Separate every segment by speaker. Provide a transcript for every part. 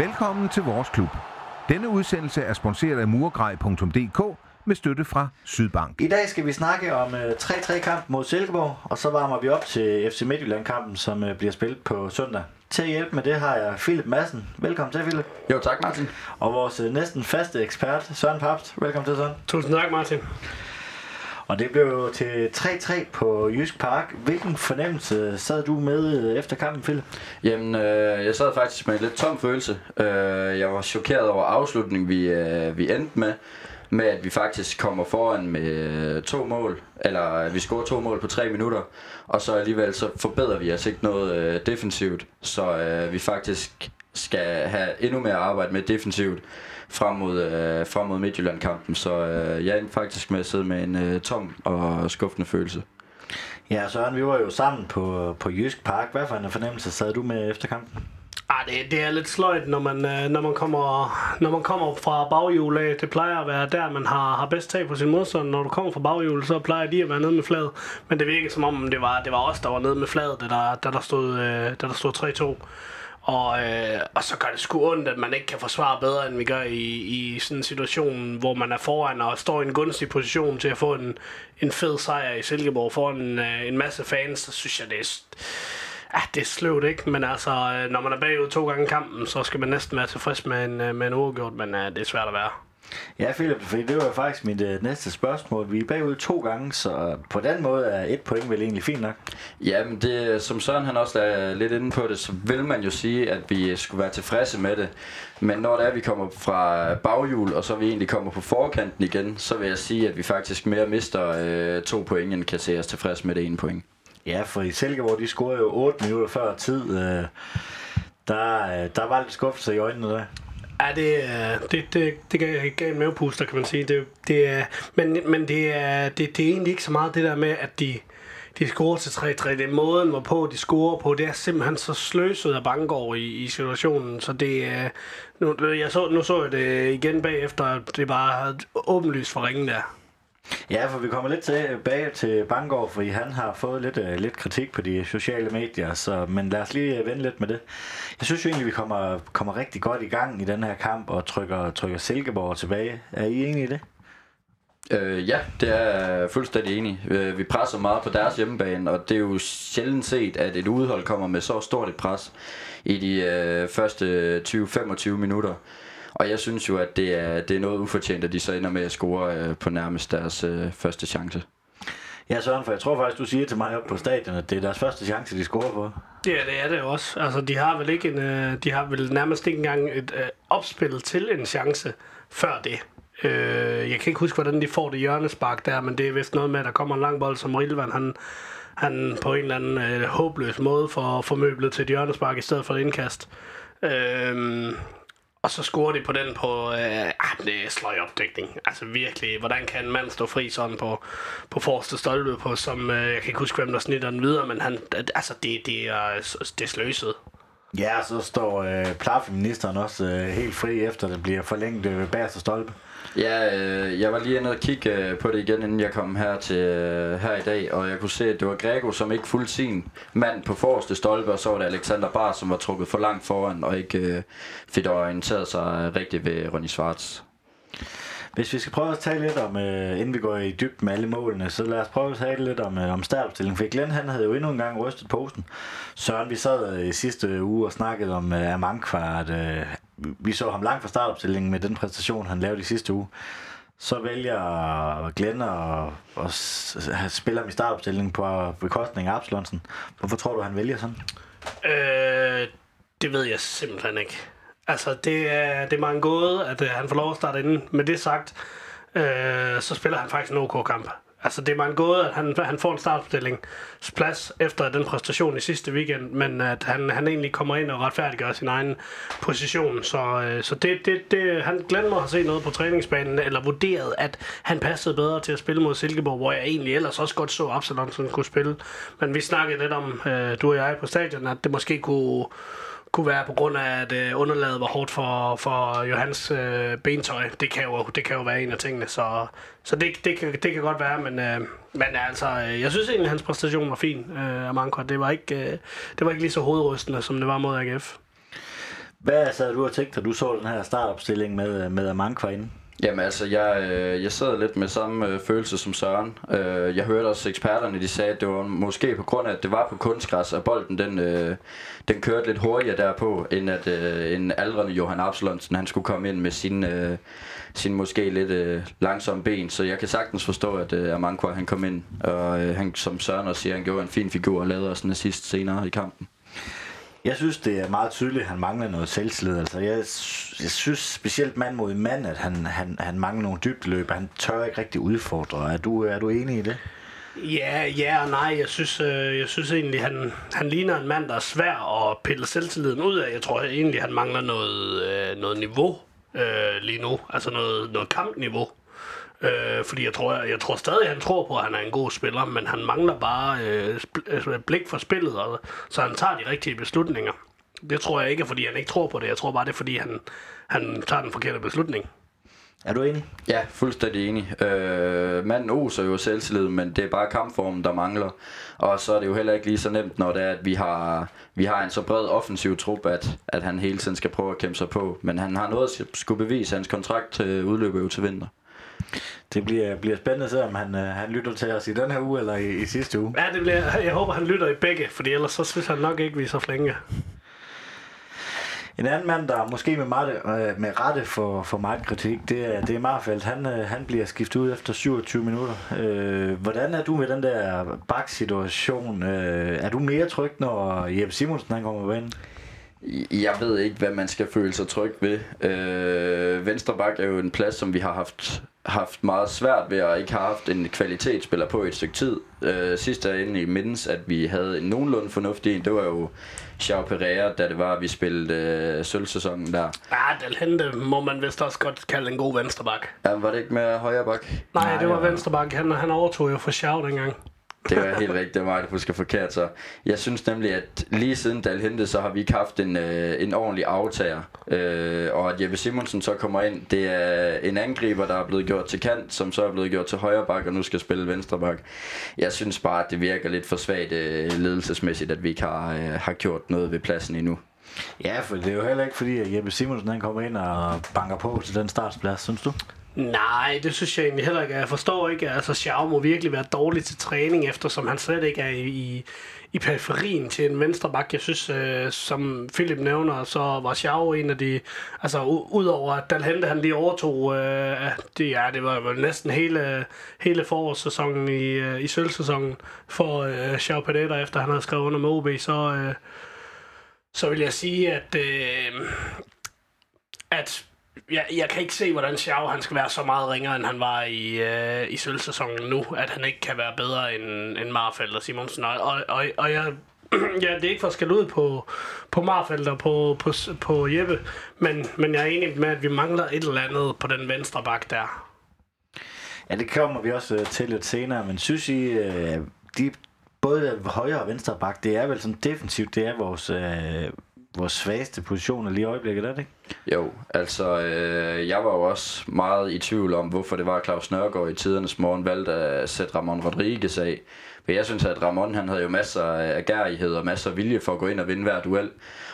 Speaker 1: Velkommen til vores klub. Denne udsendelse er sponsoreret af murgrej.dk med støtte fra Sydbank.
Speaker 2: I dag skal vi snakke om øh, 3-3 kamp mod Silkeborg, og så varmer vi op til FC Midtjylland-kampen, som øh, bliver spillet på søndag. Til at hjælpe med det har jeg Philip Madsen. Velkommen til, Philip.
Speaker 3: Jo, tak Martin.
Speaker 2: Og vores øh, næsten faste ekspert, Søren Papst. Velkommen til, Søren.
Speaker 4: Tusind tak, Martin.
Speaker 2: Og det blev jo til 3-3 på Jysk Park. Hvilken fornemmelse sad du med øh, efter kampen, Philip?
Speaker 3: Jamen, øh, jeg sad faktisk med en lidt tom følelse. Øh, jeg var chokeret over afslutningen, vi, øh, vi endte med. Med at vi faktisk kommer foran med to mål. Eller øh, vi scorer to mål på tre minutter. Og så alligevel så forbedrer vi os ikke noget øh, defensivt. Så øh, vi faktisk skal have endnu mere arbejde med defensivt frem mod, øh, frem mod Midtjylland-kampen. Så øh, jeg endte faktisk med at sidde med en øh, tom og skuffende følelse.
Speaker 2: Ja, Søren, vi var jo sammen på, på Jysk Park. Hvad for en fornemmelse sad du med efter kampen?
Speaker 4: Ah, det, det er lidt sløjt, når man, øh, når man, kommer, når man kommer fra baghjul af. Det plejer at være der, man har, har bedst tag på sin modstand. Når du kommer fra baghjul, så plejer de at være nede med fladet. Men det virkede som om, det var, det var os, der var nede med fladet, da der, da der stod, øh, da der stod 3-2. Og, øh, og så gør det sgu ondt, at man ikke kan forsvare bedre, end vi gør i, i sådan en situation, hvor man er foran og står i en gunstig position til at få en, en fed sejr i Silkeborg foran en, øh, en masse fans. Så synes jeg, det er, ja, ah, det er sløvt, ikke? Men altså, øh, når man er bagud to gange kampen, så skal man næsten være tilfreds med en, øh, med en uafgjort, men øh, det er svært at være.
Speaker 2: Ja, Philip, for det var faktisk mit uh, næste spørgsmål. Vi er bagud to gange, så på den måde er et point vel egentlig fint nok.
Speaker 3: Ja, men det, som Søren han også er lidt inde på det, så vil man jo sige, at vi skulle være tilfredse med det. Men når det er, at vi kommer fra baghjul, og så vi egentlig kommer på forkanten igen, så vil jeg sige, at vi faktisk mere mister øh, to point, end kan se os tilfreds med det ene point.
Speaker 2: Ja, for i Silkeborg, de scorede jo 8 minutter før tid. Øh, der, der var lidt skuffelse i øjnene der.
Speaker 4: Ja, det, det, det, det gav, gav en mavepuster, kan man sige. Det, det er, men men det, er, det, det er egentlig ikke så meget det der med, at de, de scorer til 3-3. Det er måden, hvorpå de scorer på. Det er simpelthen så sløset af Bangor i, i situationen. Så det er... Nu, jeg så, nu så jeg det igen bagefter, at det bare åbenlyst for ringen der.
Speaker 2: Ja, for vi kommer lidt tilbage til Bangor, fordi han har fået lidt, øh, lidt kritik på de sociale medier, så, men lad os lige øh, vende lidt med det. Jeg synes jo egentlig, vi kommer, kommer rigtig godt i gang i den her kamp og trykker, trykker Silkeborg tilbage. Er I enige i det?
Speaker 3: Øh, ja, det er jeg fuldstændig enig. Øh, vi presser meget på deres hjemmebane, og det er jo sjældent set, at et udhold kommer med så stort et pres i de øh, første 20-25 minutter. Og jeg synes jo, at det er, det er noget ufortjent, at de så ender med at score øh, på nærmest deres øh, første chance.
Speaker 2: Ja, Søren, for jeg tror faktisk, du siger til mig op på stadion, at det er deres første chance, de scorer på.
Speaker 4: Ja, det er det også. Altså, de har vel ikke en, øh, de har vel nærmest ikke engang et øh, opspil til en chance før det. Øh, jeg kan ikke huske, hvordan de får det hjørnespark der, men det er vist noget med, at der kommer en lang bold, som Rilvan, han, han på en eller anden øh, håbløs måde får formøblet til et hjørnespark i stedet for et indkast. Øh, og så scorer de på den på, øh, ah, det er sløj opdækning. Altså virkelig, hvordan kan en mand stå fri sådan på, på forreste stolpe på, som, øh, jeg kan ikke huske, hvem der snitter den videre, men han, altså det, det, er, det er sløset.
Speaker 2: Ja, så står øh, plafeministeren også øh, helt fri efter, det bliver forlænget ved bagerste stolpe.
Speaker 3: Ja, øh, jeg var lige inde og kigge øh, på det igen, inden jeg kom her til øh, her i dag, og jeg kunne se, at det var Grego, som ikke fulgte sin mand på forreste stolpe, og så var det Alexander Bar, som var trukket for langt foran, og ikke øh, fik orienteret sig rigtigt ved Ronny Schwartz.
Speaker 2: Hvis vi skal prøve at tale lidt om, øh, inden vi går i dybt med alle målene, så lad os prøve at tale lidt om, øh, om startopstillingen. For Glenn han havde jo endnu en gang rystet posten. Søren, vi sad øh, i sidste uge og snakkede om øh, Amankvar, øh, vi så ham langt fra startopstillingen med den præstation, han lavede i sidste uge. Så vælger Glenn at, at spille ham i startopstillingen på bekostning af Absalonsen. Hvorfor tror du, han vælger sådan?
Speaker 4: Øh, det ved jeg simpelthen ikke. Altså, det er, det er en gåde, at øh, han får lov at starte inden. Med det sagt, øh, så spiller han faktisk en OK-kamp. Altså, det er en gåde, at han, han får en startopstillingsplads efter den præstation i sidste weekend, men at han, han egentlig kommer ind og retfærdiggør sin egen position. Så, øh, så det, det, det, han glemmer at se noget på træningsbanen, eller vurderet, at han passede bedre til at spille mod Silkeborg, hvor jeg egentlig ellers også godt så Absalon, som kunne spille. Men vi snakkede lidt om, øh, du og jeg på stadion, at det måske kunne kunne være på grund af, at øh, underlaget var hårdt for, for Johans øh, bentøj. Det kan, jo, det kan jo være en af tingene, så, så det, det, kan, det kan godt være, men, øh, men altså, øh, jeg synes egentlig, at hans præstation var fin øh, af Manko. Det var, ikke, øh, det var ikke lige så hovedrystende, som det var mod AGF.
Speaker 2: Hvad sad du og tænkte, da du så den her startopstilling med, øh, med Amankva inden?
Speaker 3: Jamen altså, jeg, øh, jeg sad lidt med samme øh, følelse som Søren. Øh, jeg hørte også eksperterne, de sagde, at det var måske på grund af, at det var på kunstgræs, at bolden den, øh, den kørte lidt hurtigere derpå, end at øh, en aldrende Johan Absalonsen, han skulle komme ind med sin, øh, sin måske lidt øh, langsomme ben. Så jeg kan sagtens forstå, at øh, Amankwa han kom ind, og øh, han, som Søren også siger, han gjorde en fin figur og lavede også en assist senere i kampen.
Speaker 2: Jeg synes, det er meget tydeligt, at han mangler noget selvtillid. Altså, jeg, jeg synes specielt mand mod mand, at han, han, han mangler nogle dybdeløb. Han tør ikke rigtig udfordre. Er du, er du enig i det?
Speaker 4: Ja, ja og nej. Jeg synes, øh, jeg synes egentlig, han, han ligner en mand, der er svær at pille selvtilliden ud af. Jeg tror egentlig, han mangler noget, øh, noget niveau øh, lige nu. Altså noget, noget kampniveau. Øh, fordi jeg tror, jeg, jeg tror stadig, han tror på, at han er en god spiller, men han mangler bare øh, altså, blik for spillet, og, så han tager de rigtige beslutninger. Det tror jeg ikke, fordi han ikke tror på det. Jeg tror bare, det er, fordi han, han tager den forkerte beslutning.
Speaker 2: Er du enig?
Speaker 3: Ja, fuldstændig enig. Øh, manden oser jo selvtillid, men det er bare kampformen, der mangler. Og så er det jo heller ikke lige så nemt, når det er, at vi har, vi har en så bred offensiv trup, at, at han hele tiden skal prøve at kæmpe sig på. Men han har noget at skulle bevise. Hans kontrakt øh, udløber jo til vinter.
Speaker 2: Det bliver, bliver spændende at se, om han, øh, han lytter til os i den her uge eller i, i sidste uge.
Speaker 4: Ja, det bliver, jeg håber, han lytter i begge, fordi ellers så synes han nok ikke, vi er så flinke.
Speaker 2: En anden mand, der måske med, meget, øh, med rette for, for meget kritik, det er, det er Marfeldt. Han, øh, han bliver skiftet ud efter 27 minutter. Øh, hvordan er du med den der baksituation? Øh, er du mere tryg, når Jeppe Simonsen han kommer på banen?
Speaker 3: Jeg ved ikke, hvad man skal føle sig tryg ved. Øh, Venstrebak er jo en plads, som vi har haft, haft meget svært ved, og ikke har haft en kvalitetsspiller på et stykke tid. Øh, sidst er inde i mindens, at vi havde en nogenlunde fornuftig en. Det var jo Xiao Pereira, da det var, at vi spillede øh, sølvsæsonen der.
Speaker 4: Ja, Dalhente må man vist også godt kalde en god venstreback.
Speaker 3: Ja, var det ikke med højre bak?
Speaker 4: Nej,
Speaker 2: Nej,
Speaker 4: det var
Speaker 2: det var-
Speaker 4: venstreback. Han, han overtog jo for Xiao dengang.
Speaker 3: Det er helt rigtigt, det var mig, der husker forkert. Så jeg synes nemlig, at lige siden Dal hentede, så har vi ikke haft en, øh, en ordentlig aftager. Øh, og at Jeppe Simonsen så kommer ind, det er en angriber, der er blevet gjort til kant, som så er blevet gjort til højre bak, og nu skal spille venstre bak. Jeg synes bare, at det virker lidt for svagt øh, ledelsesmæssigt, at vi ikke har, øh, har gjort noget ved pladsen endnu.
Speaker 2: Ja, for det er jo heller ikke fordi, at Jeppe Simonsen han kommer ind og banker på til den startsplads, synes du?
Speaker 4: Nej, det synes jeg egentlig heller ikke. Jeg forstår ikke, altså Xiao må virkelig være dårlig til træning, eftersom han slet ikke er i, i, i periferien til en venstreback. Jeg synes, øh, som Philip nævner, så var Xiao en af de, altså u- udover at Dalhente han lige overtog, øh, det, ja, det var vel næsten hele, hele forårssæsonen i, øh, i sølvsæsonen for øh, Xiao Pereira, efter han havde skrevet under med OB, så, øh, så vil jeg sige, at, øh, at jeg, jeg kan ikke se, hvordan Xiao han skal være så meget ringere, end han var i, øh, i sølvsæsonen nu, at han ikke kan være bedre end, end Marfeldt og Simonsen. Og, og, og, og jeg, ja, det er ikke for at skælde ud på, på Marfeldt og på, på, på Jeppe, men, men jeg er enig med, at vi mangler et eller andet på den venstre bak der.
Speaker 2: Ja, det kommer vi også øh, til lidt senere, men synes I, øh, de, både højre og venstre bak, det er vel sådan defensivt, det er vores, øh, vores svageste positioner lige i øjeblikket, er det ikke?
Speaker 3: Jo, altså øh, jeg var jo også meget i tvivl om, hvorfor det var, at Claus Nørgaard i tidernes morgen valgte at sætte Ramon Rodriguez af. For jeg synes, at Ramon han havde jo masser af gærighed og masser af vilje for at gå ind og vinde hver duel.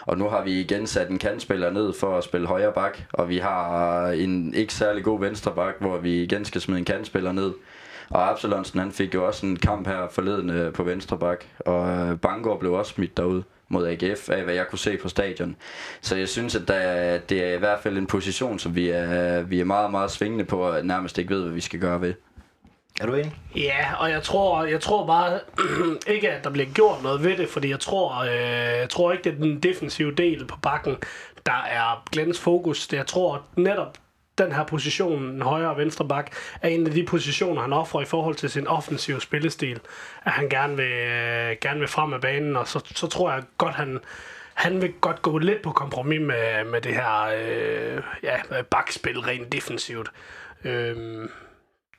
Speaker 3: Og nu har vi igen sat en kandspiller ned for at spille højre bak, og vi har en ikke særlig god venstre bak, hvor vi igen skal smide en kandspiller ned. Og Absalonsen han fik jo også en kamp her forleden øh, på venstre bak, og øh, Bangor blev også smidt derude mod AGF, af hvad jeg kunne se på stadion. Så jeg synes, at der, er- det er i hvert fald en position, som vi er, vi er meget, meget svingende på, og nærmest ikke ved, hvad vi skal gøre ved.
Speaker 2: Er du enig?
Speaker 4: Ja, og jeg tror, jeg tror bare ikke, at der bliver gjort noget ved det, fordi jeg tror, øh, jeg tror ikke, det er den defensive del på bakken, der er Glens fokus. Jeg tror netop, den her position, den højre og venstre bak, er en af de positioner, han offrer i forhold til sin offensive spillestil. At han gerne vil, øh, gerne vil frem af banen, og så, så tror jeg godt, han, han vil godt gå lidt på kompromis med, med det her øh, ja, bakspil rent defensivt. Øh,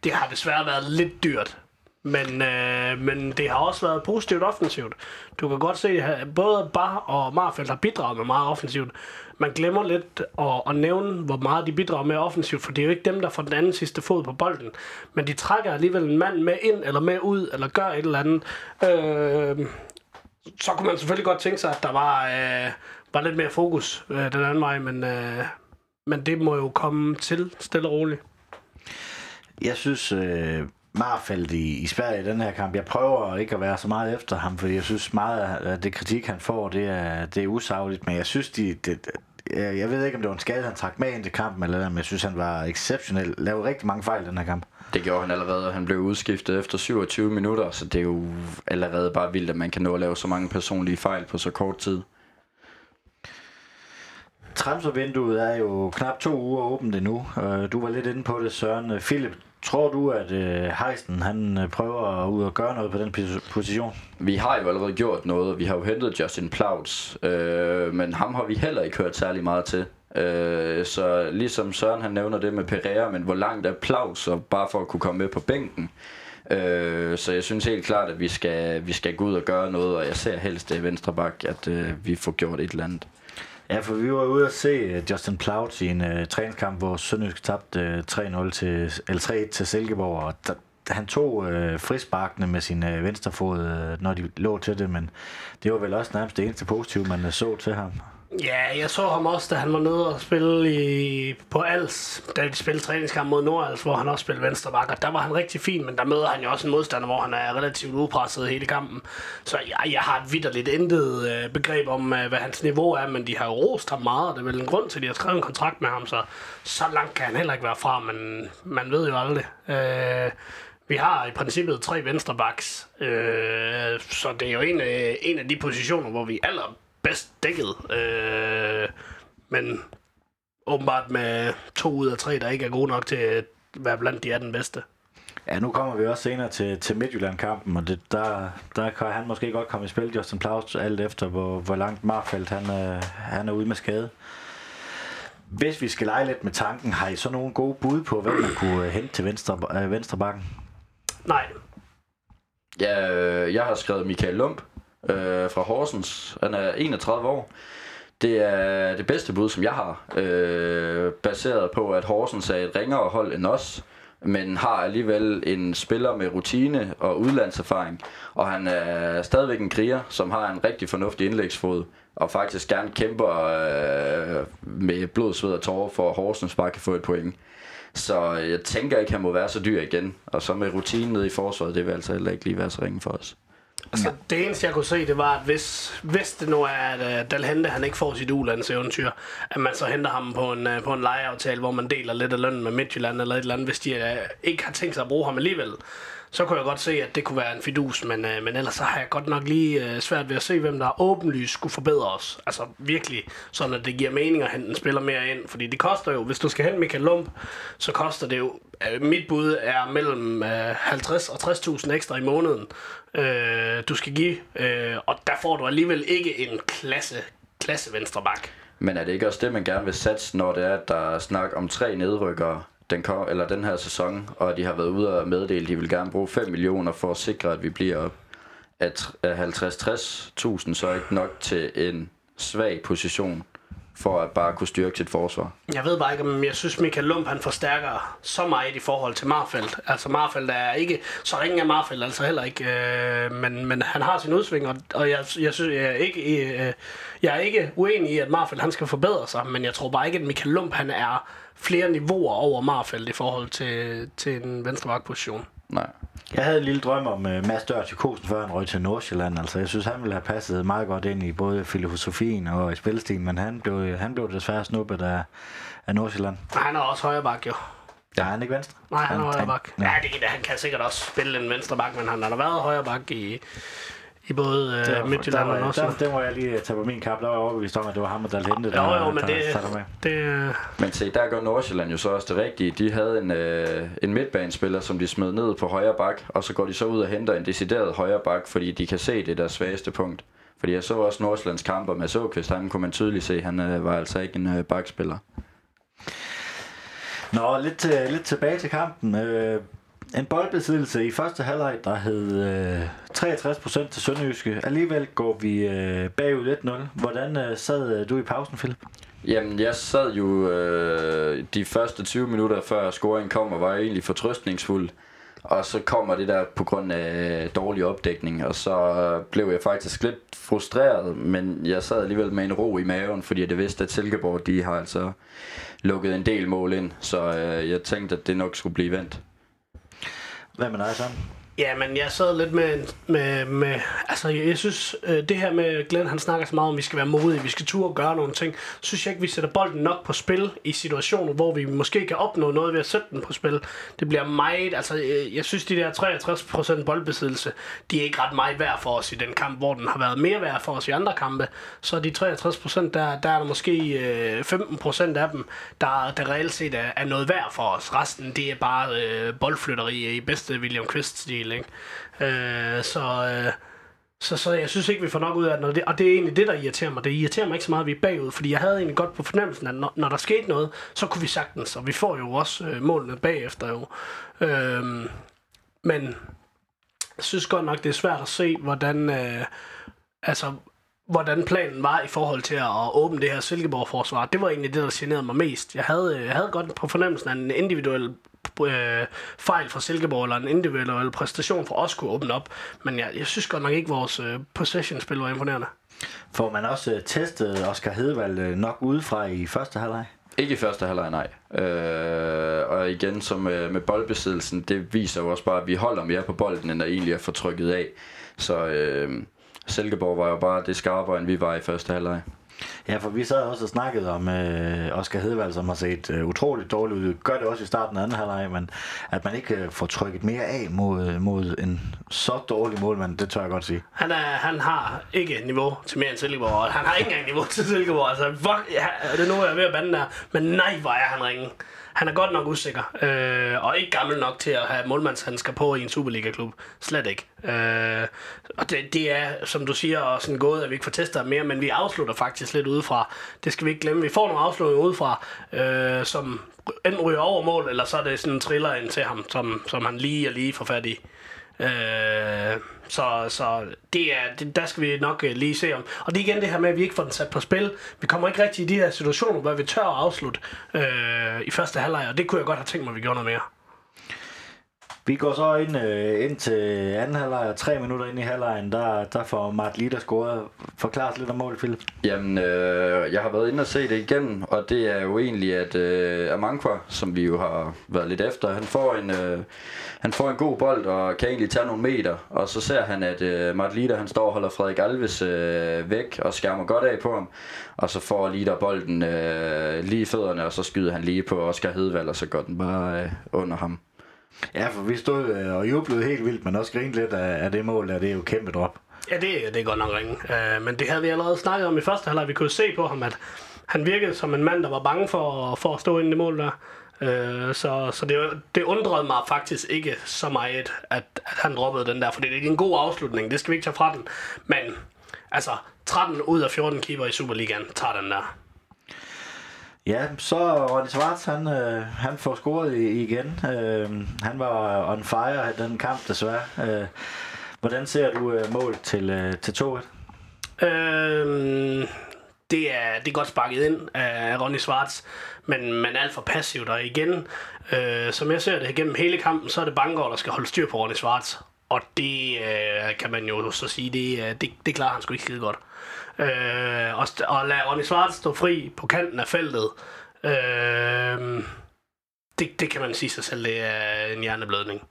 Speaker 4: det har desværre været lidt dyrt. Men, øh, men det har også været positivt offensivt. Du kan godt se, at både Bar og Marfeldt har bidraget med meget offensivt. Man glemmer lidt at, at nævne, hvor meget de bidrager med offensivt, for det er jo ikke dem, der får den anden sidste fod på bolden. Men de trækker alligevel en mand med ind, eller med ud, eller gør et eller andet. Øh, så kunne man selvfølgelig godt tænke sig, at der var, øh, var lidt mere fokus øh, den anden vej, men, øh, men det må jo komme til stille og roligt.
Speaker 2: Jeg synes, øh, Marfeldt i, i Sverige i den her kamp, jeg prøver ikke at være så meget efter ham, fordi jeg synes meget af det kritik, han får, det er, det er usagligt, men jeg synes, de, det, jeg, ved ikke, om det var en skade, han trak med ind til kampen, eller men jeg synes, han var exceptionel. Lavede rigtig mange fejl i den her kamp.
Speaker 3: Det gjorde han allerede, og han blev udskiftet efter 27 minutter, så det er jo allerede bare vildt, at man kan nå at lave så mange personlige fejl på så kort tid.
Speaker 2: Transfervinduet er jo knap to uger åbent endnu. Øh, du var lidt inde på det, Søren. Philip, tror du, at øh, Heisen han øh, prøver at ud og gøre noget på den position?
Speaker 3: Vi har jo allerede gjort noget. Vi har jo hentet Justin Plauts, øh, men ham har vi heller ikke hørt særlig meget til. Øh, så ligesom Søren han nævner det med Pereira, men hvor langt er Plaus, og bare for at kunne komme med på bænken. Øh, så jeg synes helt klart, at vi skal, vi skal gå ud og gøre noget, og jeg ser helst det venstre bak, at øh, vi får gjort et eller andet.
Speaker 2: Ja, for vi var ude at se øh, Justin Plaut i en uh, træningskamp, hvor Sønderjysk tabte øh, uh, 3-0 til, eller 3 til Silkeborg, og der, han tog øh, frisparkene med sin øh, venstre fod, når de lå til det, men det var vel også nærmest det eneste positive, man øh, så til ham.
Speaker 4: Ja, jeg så ham også, da han var nede og spille i, på Als, da de spillede træningskamp mod Nordals, hvor han også spillede venstre bakker. Der var han rigtig fin, men der møder han jo også en modstander, hvor han er relativt udpresset hele kampen. Så jeg, jeg har et vidderligt intet øh, begreb om, øh, hvad hans niveau er, men de har jo rost ham meget, og det er vel en grund til, at de har skrevet en kontrakt med ham, så så langt kan han heller ikke være fra, men man ved jo aldrig. Øh, vi har i princippet tre venstrebacks, øh, så det er jo en af, en af de positioner, hvor vi aller bedst dækket. Øh, men åbenbart med to ud af tre, der ikke er gode nok til at være blandt de 18 bedste.
Speaker 2: Ja, nu kommer vi også senere til, til Midtjylland-kampen, og det, der, der kan han måske godt komme i spil, Justin Plaus, alt efter hvor, hvor langt Marfeldt han, øh, han er ude med skade. Hvis vi skal lege lidt med tanken, har I så nogle gode bud på, hvem man kunne øh, hente til venstre, øh, venstre bakken?
Speaker 4: Nej.
Speaker 3: Ja, øh, jeg har skrevet Michael Lump øh, fra Horsens. Han er 31 år. Det er det bedste bud, som jeg har, øh, baseret på, at Horsens er et ringere hold end os, men har alligevel en spiller med rutine og udlandserfaring, og han er stadigvæk en kriger, som har en rigtig fornuftig indlægsfod, og faktisk gerne kæmper øh, med blod, sved og tårer for, at Horsens bare kan få et point. Så jeg tænker ikke, at han må være så dyr igen, og så med rutinen nede i forsvaret, det vil altså heller ikke lige være så ringe for os.
Speaker 4: Altså, det eneste, jeg kunne se, det var, at hvis, hvis det nu er, at uh, Dalhente, han ikke får sit ulands eventyr, at man så henter ham på en, uh, på en lejeaftale, hvor man deler lidt af lønnen med Midtjylland eller et eller andet, hvis de uh, ikke har tænkt sig at bruge ham alligevel så kunne jeg godt se, at det kunne være en fidus, men, øh, men ellers så har jeg godt nok lige øh, svært ved at se, hvem der åbenlyst skulle forbedre os. Altså virkelig, sådan at det giver mening at hente en spiller mere ind, fordi det koster jo, hvis du skal hente Michael Lump, så koster det jo, øh, mit bud er mellem øh, 50 og 60.000 ekstra i måneden, øh, du skal give, øh, og der får du alligevel ikke en klasse, klasse venstre bak.
Speaker 3: Men er det ikke også det, man gerne vil satse, når det er, at der er snak om tre nedrykkere? Den, kom, eller den her sæson, og de har været ude og meddele, at de vil gerne bruge 5 millioner for at sikre, at vi bliver op at 50-60.000 så ikke nok til en svag position for at bare kunne styrke sit forsvar.
Speaker 4: Jeg ved bare ikke, om jeg synes, Michael Lump han forstærker så meget i forhold til Marfeldt. Altså Marfeldt er ikke, så ringen er Marfeldt altså heller ikke, øh, men, men han har sin udsving, og, og jeg, jeg, synes, jeg, er ikke, øh, jeg er ikke uenig i, at Marfeldt han skal forbedre sig, men jeg tror bare ikke, at Michael Lump han er flere niveauer over Marfeldt i forhold til, til en venstre position.
Speaker 3: Nej.
Speaker 2: Jeg havde en lille drøm om uh, Mads Dør til Kosen, før han røg til Nordsjælland. Altså, jeg synes, han ville have passet meget godt ind i både filosofien og i spilstilen, men han blev, han blev desværre snuppet af, af Nordsjælland.
Speaker 4: Han er også højre bak, jo.
Speaker 2: Ja, han er ikke venstre?
Speaker 4: Nej, han er højre bak. Ja, det, han kan sikkert også spille en venstre bak, men han har da været højre bak i, i både øh, Midtjylland og
Speaker 2: også. Der, der, må jeg lige tage på min kap. Der var jeg overbevist om, at det var ham, der hentede
Speaker 4: der, jo, jo, men det,
Speaker 2: med.
Speaker 4: det,
Speaker 3: Men se, der gør Nordsjælland jo så også det rigtige. De havde en, øh, en midtbanespiller, som de smed ned på højre bak, og så går de så ud og henter en decideret højre bak, fordi de kan se det der svageste punkt. Fordi jeg så også Nordsjællands kamper med Såkvist, han kunne man tydeligt se, han øh, var altså ikke en øh, bakspiller.
Speaker 2: Nå, lidt, til, lidt tilbage til kampen. Øh, en boldbesiddelse i første halvleg, der hed øh, 63% til Sønderjyske. Alligevel går vi øh, bagud 1-0. Hvordan øh, sad øh, du i pausen, Philip?
Speaker 3: Jamen, jeg sad jo øh, de første 20 minutter før scoringen kom og var egentlig fortrøstningsfuld. Og så kommer det der på grund af øh, dårlig opdækning, og så øh, blev jeg faktisk lidt frustreret, men jeg sad alligevel med en ro i maven, fordi jeg vidste, at Silkeborg, de har altså lukket en del mål ind, så øh, jeg tænkte, at det nok skulle blive vendt.
Speaker 2: Hvad med dig, sammen?
Speaker 4: Ja, men jeg sad lidt med, med, med altså jeg synes, øh, det her med Glenn, han snakker så meget om, at vi skal være modige, vi skal turde gøre nogle ting. Synes jeg ikke, vi sætter bolden nok på spil i situationer, hvor vi måske kan opnå noget ved at sætte den på spil. Det bliver meget, altså øh, jeg synes, de der 63% boldbesiddelse, de er ikke ret meget værd for os i den kamp, hvor den har været mere værd for os i andre kampe. Så de 63%, der, der er der måske øh, 15% af dem, der, der reelt set er, er noget værd for os. Resten, det er bare øh, boldflytteri i bedste William Quist-stil del, ikke? Øh, så, øh, så, så jeg synes ikke, vi får nok ud af det, og det er egentlig det, der irriterer mig. Det irriterer mig ikke så meget, at vi er bagud, fordi jeg havde egentlig godt på fornemmelsen, at når, når der skete noget, så kunne vi sagtens, og vi får jo også øh, målene bagefter jo. Øh, men jeg synes godt nok, det er svært at se, hvordan, øh, altså, hvordan planen var i forhold til at åbne det her Silkeborg-forsvar. Det var egentlig det, der generede mig mest. Jeg havde, øh, jeg havde godt på fornemmelsen, at en individuel øh, fejl fra Silkeborg, eller en individuel præstation for os kunne åbne op. Men jeg, jeg synes godt nok ikke, at vores øh, possession-spil var imponerende.
Speaker 2: Får man også øh, testet Oscar Hedevald øh, nok udefra i første halvleg?
Speaker 3: Ikke i første halvleg, nej. Øh, og igen, som med, med boldbesiddelsen, det viser jo også bare, at vi holder mere på bolden, end der egentlig er for trykket af. Så øh, Silkeborg var jo bare det skarpere, end vi var i første halvleg.
Speaker 2: Ja, for vi sad også og snakkede om øh, Oscar Hedvald, som har set øh, utroligt dårligt ud. Gør det også i starten af anden halvleg, men at man ikke øh, får trykket mere af mod, mod en så dårlig målmand, det tør jeg godt sige.
Speaker 4: Han, er, han har ikke niveau til mere end Silkeborg, og han har ikke engang niveau til Silkeborg. Altså, fuck, ja, det er nu, jeg er ved at bande der. Men nej, hvor er han ringe. Han er godt nok usikker, øh, og ikke gammel nok til at have målmandshandsker på i en Superliga-klub. Slet ikke. Øh, og det, det er, som du siger, og sådan gået, at vi ikke får testet mere, men vi afslutter faktisk lidt udefra. Det skal vi ikke glemme. Vi får nogle afslutninger udefra, øh, som enten ryger over mål, eller så er det sådan en triller ind til ham, som, som han lige og lige får fat i. Øh, så, så det er, det, der skal vi nok øh, lige se om. Og det er igen det her med, at vi ikke får den sat på spil. Vi kommer ikke rigtig i de her situationer, hvor vi tør at afslutte øh, i første halvleg, og det kunne jeg godt have tænkt mig, at vi gjorde noget mere.
Speaker 2: Vi går så ind, øh, ind til anden halvleg, og tre minutter ind i halvlejen, der, der får Mart Litter scoret. Forklar lidt om målet, Philip.
Speaker 3: Jamen, øh, jeg har været inde og se det igen, og det er jo egentlig, at øh, Amankwa, som vi jo har været lidt efter, han får en, øh, han får en god bold og kan egentlig tage nogle meter, og så ser han, at øh, Mart Litter, han står og holder Frederik Alves øh, væk og skærmer godt af på ham, og så får Litter bolden øh, lige i fødderne, og så skyder han lige på Oscar Hedvald, og så går den bare øh, under ham.
Speaker 2: Ja, for vi stod øh, og jublede helt vildt, men også grinte lidt af, af det mål, der det er jo kæmpe drop.
Speaker 4: Ja, det, det er godt nok ringe. Uh, men det havde vi allerede snakket om i første halvleg. Vi kunne se på ham, at han virkede som en mand, der var bange for, for at stå inde i mål der. Uh, så så det, det undrede mig faktisk ikke så meget, at, at han droppede den der, for det er en god afslutning. Det skal vi ikke tage fra den. Men altså, 13 ud af 14 keeper i Superligaen tager den der.
Speaker 2: Ja, så Ronny Svarts, han, øh, han får scoret igen. Øh, han var on fire i den kamp, desværre. Øh, hvordan ser du øh, mål til, øh, til 2-1?
Speaker 4: Øh, det er, det er godt sparket ind af Ronny Svarts, men, men alt for passivt. Og igen, øh, som jeg ser det gennem hele kampen, så er det Bangor, der skal holde styr på Ronny Svarts. Og det øh, kan man jo så sige, det, øh, det, det klarer han sgu ikke skide godt. Øh, og, og lade Ronny Svart stå fri på kanten af feltet, øh, det, det kan man sige sig selv, det er en hjerneblødning.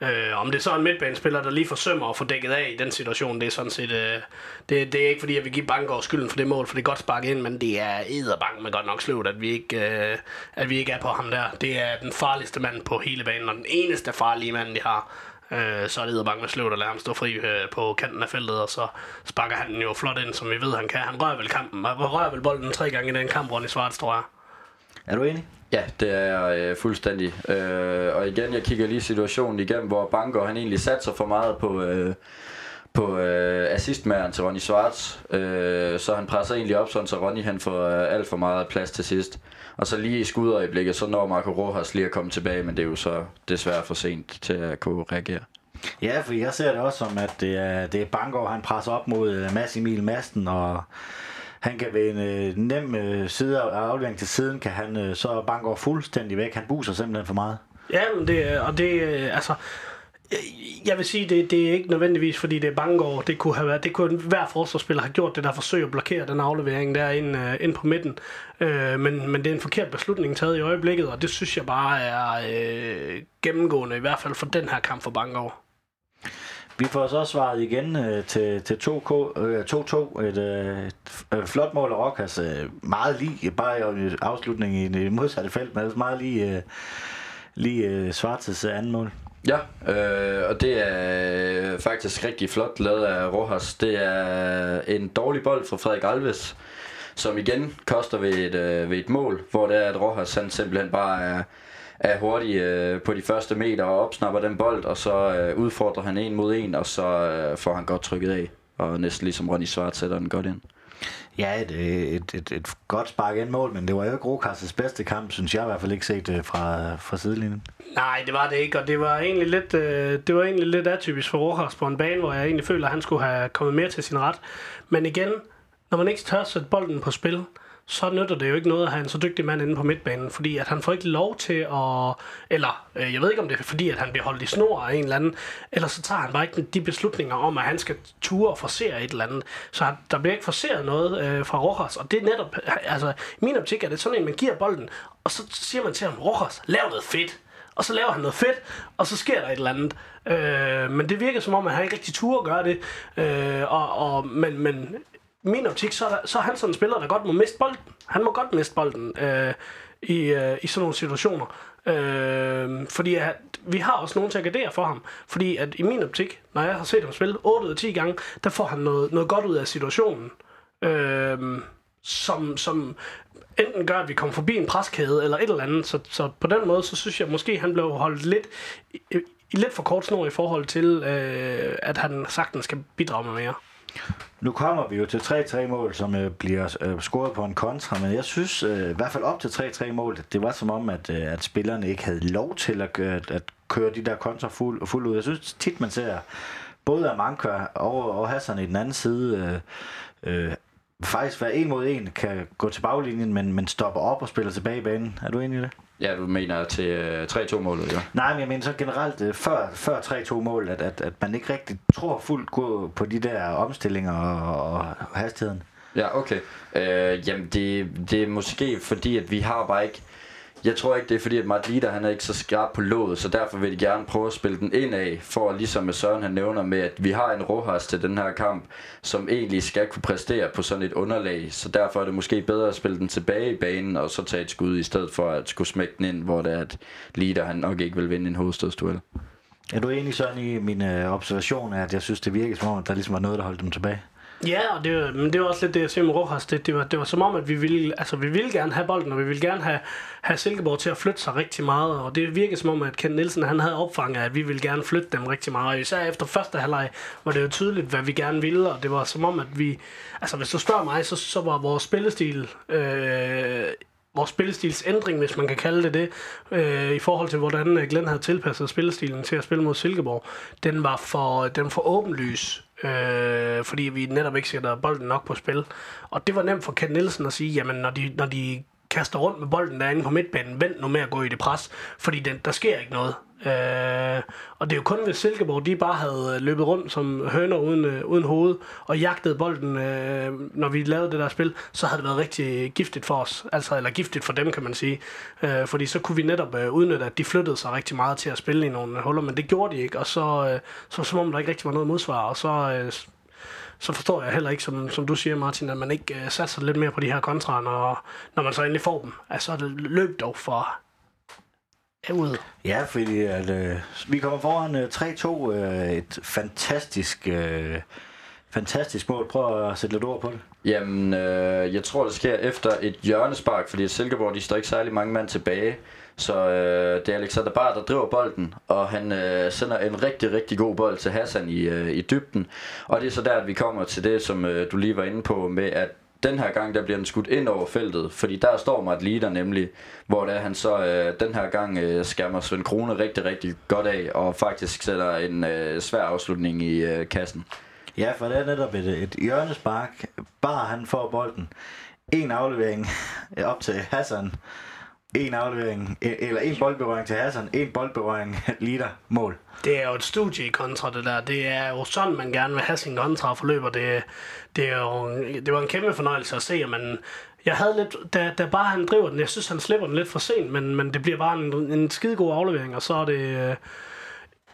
Speaker 4: Øh, om det er så en midtbanespiller, der lige forsømmer at få dækket af i den situation, det er sådan set... Øh, det, det er ikke fordi, jeg vil give Bangor skylden for det mål, for det er godt sparket ind, men det er edderbank med godt nok sløvt, at vi, ikke, øh, at vi ikke er på ham der. Det er den farligste mand på hele banen, og den eneste farlige mand, de har. Øh, så er det bange med sløvt at lade ham stå fri øh, på kanten af feltet, og så sparker han den jo flot ind, som vi ved, han kan. Han rører vel, kampen, rører vel bolden tre gange i den kamp, Ronny Svarts, tror jeg.
Speaker 2: Er du enig?
Speaker 3: Ja, det er jeg øh, fuldstændig. Øh, og igen, jeg kigger lige situationen igennem, hvor Banker han egentlig satser for meget på, øh, på øh, assistmæren til Ronny Schwartz. Øh, så han presser egentlig op, sådan, så Ronny han får øh, alt for meget plads til sidst. Og så lige i skudøjeblikket, så når Marco Rojas lige at komme tilbage, men det er jo så desværre for sent til at kunne reagere.
Speaker 2: Ja, for jeg ser det også som, at det er, det er Bangor, han presser op mod øh, Mads Emil Masten, og han kan ved en øh, nem øh, side af aflevering til siden, kan han øh, så Bangor fuldstændig væk. Han buser simpelthen for meget.
Speaker 4: Ja, men det, og det, øh, altså, jeg vil sige, det, det er ikke nødvendigvis, fordi det er Bangor. Det kunne, have været, det kunne hver forsvarsspiller have gjort, det der forsøg at blokere den aflevering der ind, uh, ind på midten. Øh, men, men det er en forkert beslutning taget i øjeblikket, og det synes jeg bare er øh, gennemgående, i hvert fald for den her kamp for Bangor.
Speaker 2: Vi får så svaret igen øh, til, til 2K, Øh, 2-2. Et, øh, et øh, flot mål af Rokas. Øh, meget lige, bare i afslutningen i det modsatte felt, men meget lige, øh, lige øh, Svartes anden mål.
Speaker 3: Ja, øh, og det er øh, faktisk rigtig flot lavet af Rojas. Det er en dårlig bold fra Frederik Alves, som igen koster ved et, øh, ved et mål, hvor det er, at Rojas han simpelthen bare er, er hurtig øh, på de første meter og opsnapper den bold, og så øh, udfordrer han en mod en, og så øh, får han godt trykket af, og næsten ligesom Ronny Svart sætter den godt ind.
Speaker 2: Ja, et, øh, et, et, et godt spark ind mål, men det var jo ikke Rokas' bedste kamp, synes jeg i hvert fald ikke set øh, fra, fra sidelinjen.
Speaker 4: Nej, det var det ikke, og det var egentlig lidt, øh, det var egentlig lidt atypisk for Rokas på en bane, hvor jeg egentlig føler, at han skulle have kommet mere til sin ret. Men igen, når man ikke tør sætte bolden på spil, så nytter det jo ikke noget at have en så dygtig mand inde på midtbanen, fordi at han får ikke lov til at, eller øh, jeg ved ikke om det er fordi, at han bliver holdt i snor af en eller anden, eller så tager han bare ikke de beslutninger om, at han skal ture og forsere et eller andet. Så der bliver ikke forseret noget øh, fra Rojas, og det er netop, altså i min optik er det sådan en, man giver bolden, og så siger man til ham, Rojas, lav noget fedt og så laver han noget fedt, og så sker der et eller andet. Øh, men det virker som om, at han ikke rigtig turde gøre det. Øh, og, og, men, men min optik, så er, der, så er han sådan en spiller, der godt må miste bolden. Han må godt miste bolden øh, i, øh, i sådan nogle situationer. Øh, fordi at, vi har også nogen til at gardere for ham. Fordi at i min optik, når jeg har set ham spille 8 ud af 10 gange, der får han noget, noget godt ud af situationen. Øh, som, som enten gør, at vi kommer forbi en preskæde eller et eller andet. Så, så på den måde, så synes jeg måske, han blev holdt lidt i, i lidt for kort snor i forhold til, øh, at han sagtens skal bidrage med mere.
Speaker 2: Nu kommer vi jo til 3-3 mål, som øh, bliver øh, scoret på en kontra, men jeg synes øh, i hvert fald op til 3-3 mål, det var som om, at, øh, at spillerne ikke havde lov til at, øh, at køre de der kontra fuld, fuld ud. Jeg synes tit, man ser både Amanka og, og Hassan i den anden side øh, øh, faktisk være en mod en, kan gå til baglinjen, men, men stopper op og spiller tilbage i banen. Er du enig i det?
Speaker 3: Ja, du mener til øh, 3-2-målet, ja.
Speaker 2: Nej, men jeg mener så generelt øh, før, før 3-2-mål, at, at, at man ikke rigtig tror fuldt på de der omstillinger og, og hastigheden.
Speaker 3: Ja, okay. Øh, jamen, det, det er måske fordi, at vi har bare ikke jeg tror ikke, det er fordi, at Martlita, han er ikke så skarp på låget, så derfor vil de gerne prøve at spille den ind af, for ligesom med Søren han nævner med, at vi har en Rojas til den her kamp, som egentlig skal kunne præstere på sådan et underlag, så derfor er det måske bedre at spille den tilbage i banen, og så tage et skud i stedet for at skulle smække den ind, hvor det er, at Lita han nok ikke vil vinde en hovedstødsduel.
Speaker 2: Er du enig sådan i min øh, observation at jeg synes, det virker som om, at der ligesom var noget, der holdt dem tilbage?
Speaker 4: Ja, og det, men det var også lidt det, jeg ser med Rojas. Det, det, var, det var som om, at vi ville, altså, vi ville gerne have bolden, og vi ville gerne have, have Silkeborg til at flytte sig rigtig meget. Og det virkede som om, at Ken Nielsen han havde opfanget, at vi ville gerne flytte dem rigtig meget. Og især efter første halvleg var det jo tydeligt, hvad vi gerne ville. Og det var som om, at vi... Altså, hvis du spørger mig, så, så var vores spillestil... Øh, vores spillestilsændring, hvis man kan kalde det det, øh, i forhold til, hvordan øh, Glenn havde tilpasset spillestilen til at spille mod Silkeborg, den var for, den var for åbenlys øh, fordi vi netop ikke sætter bolden nok på spil. Og det var nemt for Ken Nielsen at sige, jamen når de, når de kaster rundt med bolden derinde på midtbanen, vent nu med at gå i det pres, fordi den, der sker ikke noget. Øh, og det er jo kun, hvis Silkeborg de bare havde øh, løbet rundt som høner uden, øh, uden hoved, og jagtet bolden, øh, når vi lavede det der spil, så havde det været rigtig giftigt for os. Altså, eller giftigt for dem, kan man sige. Øh, fordi så kunne vi netop øh, udnytte, at de flyttede sig rigtig meget til at spille i nogle øh, huller, men det gjorde de ikke, og så, øh, så som om der ikke rigtig var noget modsvar, og så... Øh, så forstår jeg heller ikke, som, som du siger, Martin, at man ikke øh, satser lidt mere på de her kontraer, når, når man så endelig får dem. Altså, det løb dog for
Speaker 2: ud. Ja, fordi at, øh, vi kommer foran øh, 3-2. Øh, et fantastisk, øh, fantastisk mål. Prøv at sætte lidt ord på det.
Speaker 3: Jamen, øh, jeg tror, det sker efter et hjørnespark, fordi Silkeborg, de står ikke særlig mange mand tilbage. Så øh, det er Alexander Bar, der driver bolden, og han øh, sender en rigtig, rigtig god bold til Hassan i, øh, i dybden. Og det er så der, at vi kommer til det, som øh, du lige var inde på, med at den her gang, der bliver den skudt ind over feltet, fordi der står Mart Lider nemlig, hvor der han så øh, den her gang øh, skærmer Svend Krone rigtig, rigtig godt af, og faktisk sætter en øh, svær afslutning i øh, kassen.
Speaker 2: Ja, for det er netop et, et hjørnespark. Bare han får bolden. En aflevering op til Hassan, en aflevering, e- eller en boldberøring til Hassan, en boldberøring, liter, mål.
Speaker 4: Det er jo et studie i kontra, det der. Det er jo sådan, man gerne vil have sin kontra forløber. Det, det, er jo, det var en kæmpe fornøjelse at se, men jeg havde lidt, da, da bare han driver den, jeg synes, han slipper den lidt for sent, men, men det bliver bare en, en skidegod aflevering, og så er det øh,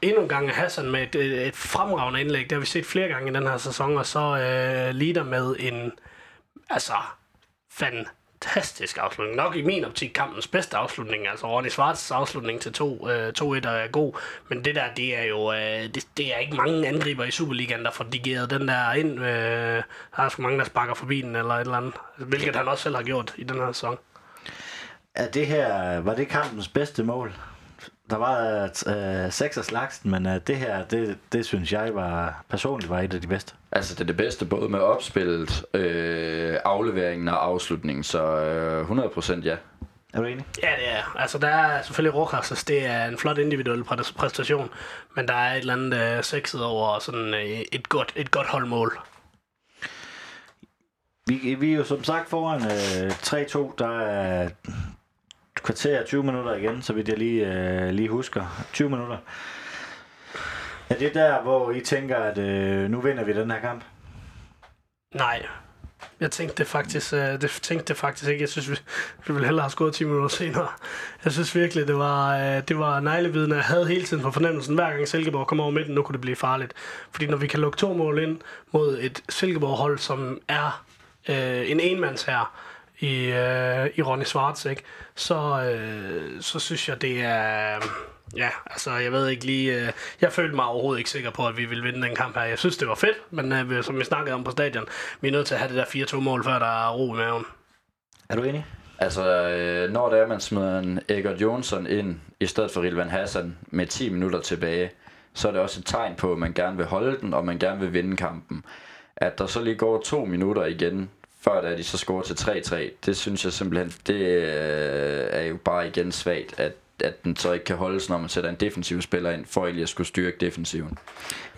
Speaker 4: endnu en gang Hassan med et, et, et fremragende indlæg. Det har vi set flere gange i den her sæson, og så øh, Lider med en, altså, fantastisk fantastisk afslutning. Nok i min optik kampens bedste afslutning. Altså Ronny Svarts afslutning til 2-1 øh, er god. Men det der, det er jo øh, det, det er ikke mange angriber i Superligaen, der får digeret den der ind. Øh, der er sgu mange, der sparker forbi den eller et eller andet. Hvilket han også selv har gjort i den her sæson.
Speaker 2: Er det her, var det kampens bedste mål? Der var øh, seks af slagsen, men øh, det her, det, det synes jeg var personligt var et af de bedste.
Speaker 3: Altså det er det bedste både med opspillet, øh, afleveringen og afslutningen, så øh, 100% ja.
Speaker 2: Er du enig?
Speaker 4: Ja, det er. Altså, der er selvfølgelig Rokas, det er en flot individuel præ- præstation, men der er et eller andet øh, sexet over sådan øh, et, godt, et godt holdmål.
Speaker 2: Vi, vi er jo som sagt foran øh, 3-2. Der er kvarter 20 minutter igen, så vidt jeg lige, øh, lige husker. 20 minutter. Er det der, hvor I tænker, at øh, nu vinder vi den her kamp?
Speaker 4: Nej. Jeg tænkte det faktisk, øh, det tænkte det faktisk ikke. Jeg synes, vi, vi ville hellere have skåret 10 minutter senere. Jeg synes virkelig, det var, øh, det var neglevidende. Jeg havde hele tiden på fornemmelsen, hver gang Silkeborg kom over midten, nu kunne det blive farligt. Fordi når vi kan lukke to mål ind mod et Silkeborg-hold, som er øh, en enmands her i, øh, i Ronny Svarts, ikke? Så, øh, så synes jeg, det er... Ja, altså jeg ved ikke lige... Øh, jeg følte mig overhovedet ikke sikker på, at vi ville vinde den kamp her. Jeg synes, det var fedt, men øh, som vi snakkede om på stadion, vi er nødt til at have det der 4-2 mål, før der er ro i maven.
Speaker 2: Er du enig?
Speaker 3: Altså, øh, når det er, man smider en Egert Jonsson ind, i stedet for Rilvan Hassan, med 10 minutter tilbage, så er det også et tegn på, at man gerne vil holde den, og man gerne vil vinde kampen. At der så lige går to minutter igen, før da de så scorer til 3-3, det synes jeg simpelthen, det øh, er jo bare igen svagt, at at den så ikke kan holdes, når man sætter en defensiv spiller ind, for egentlig at skulle styrke defensiven.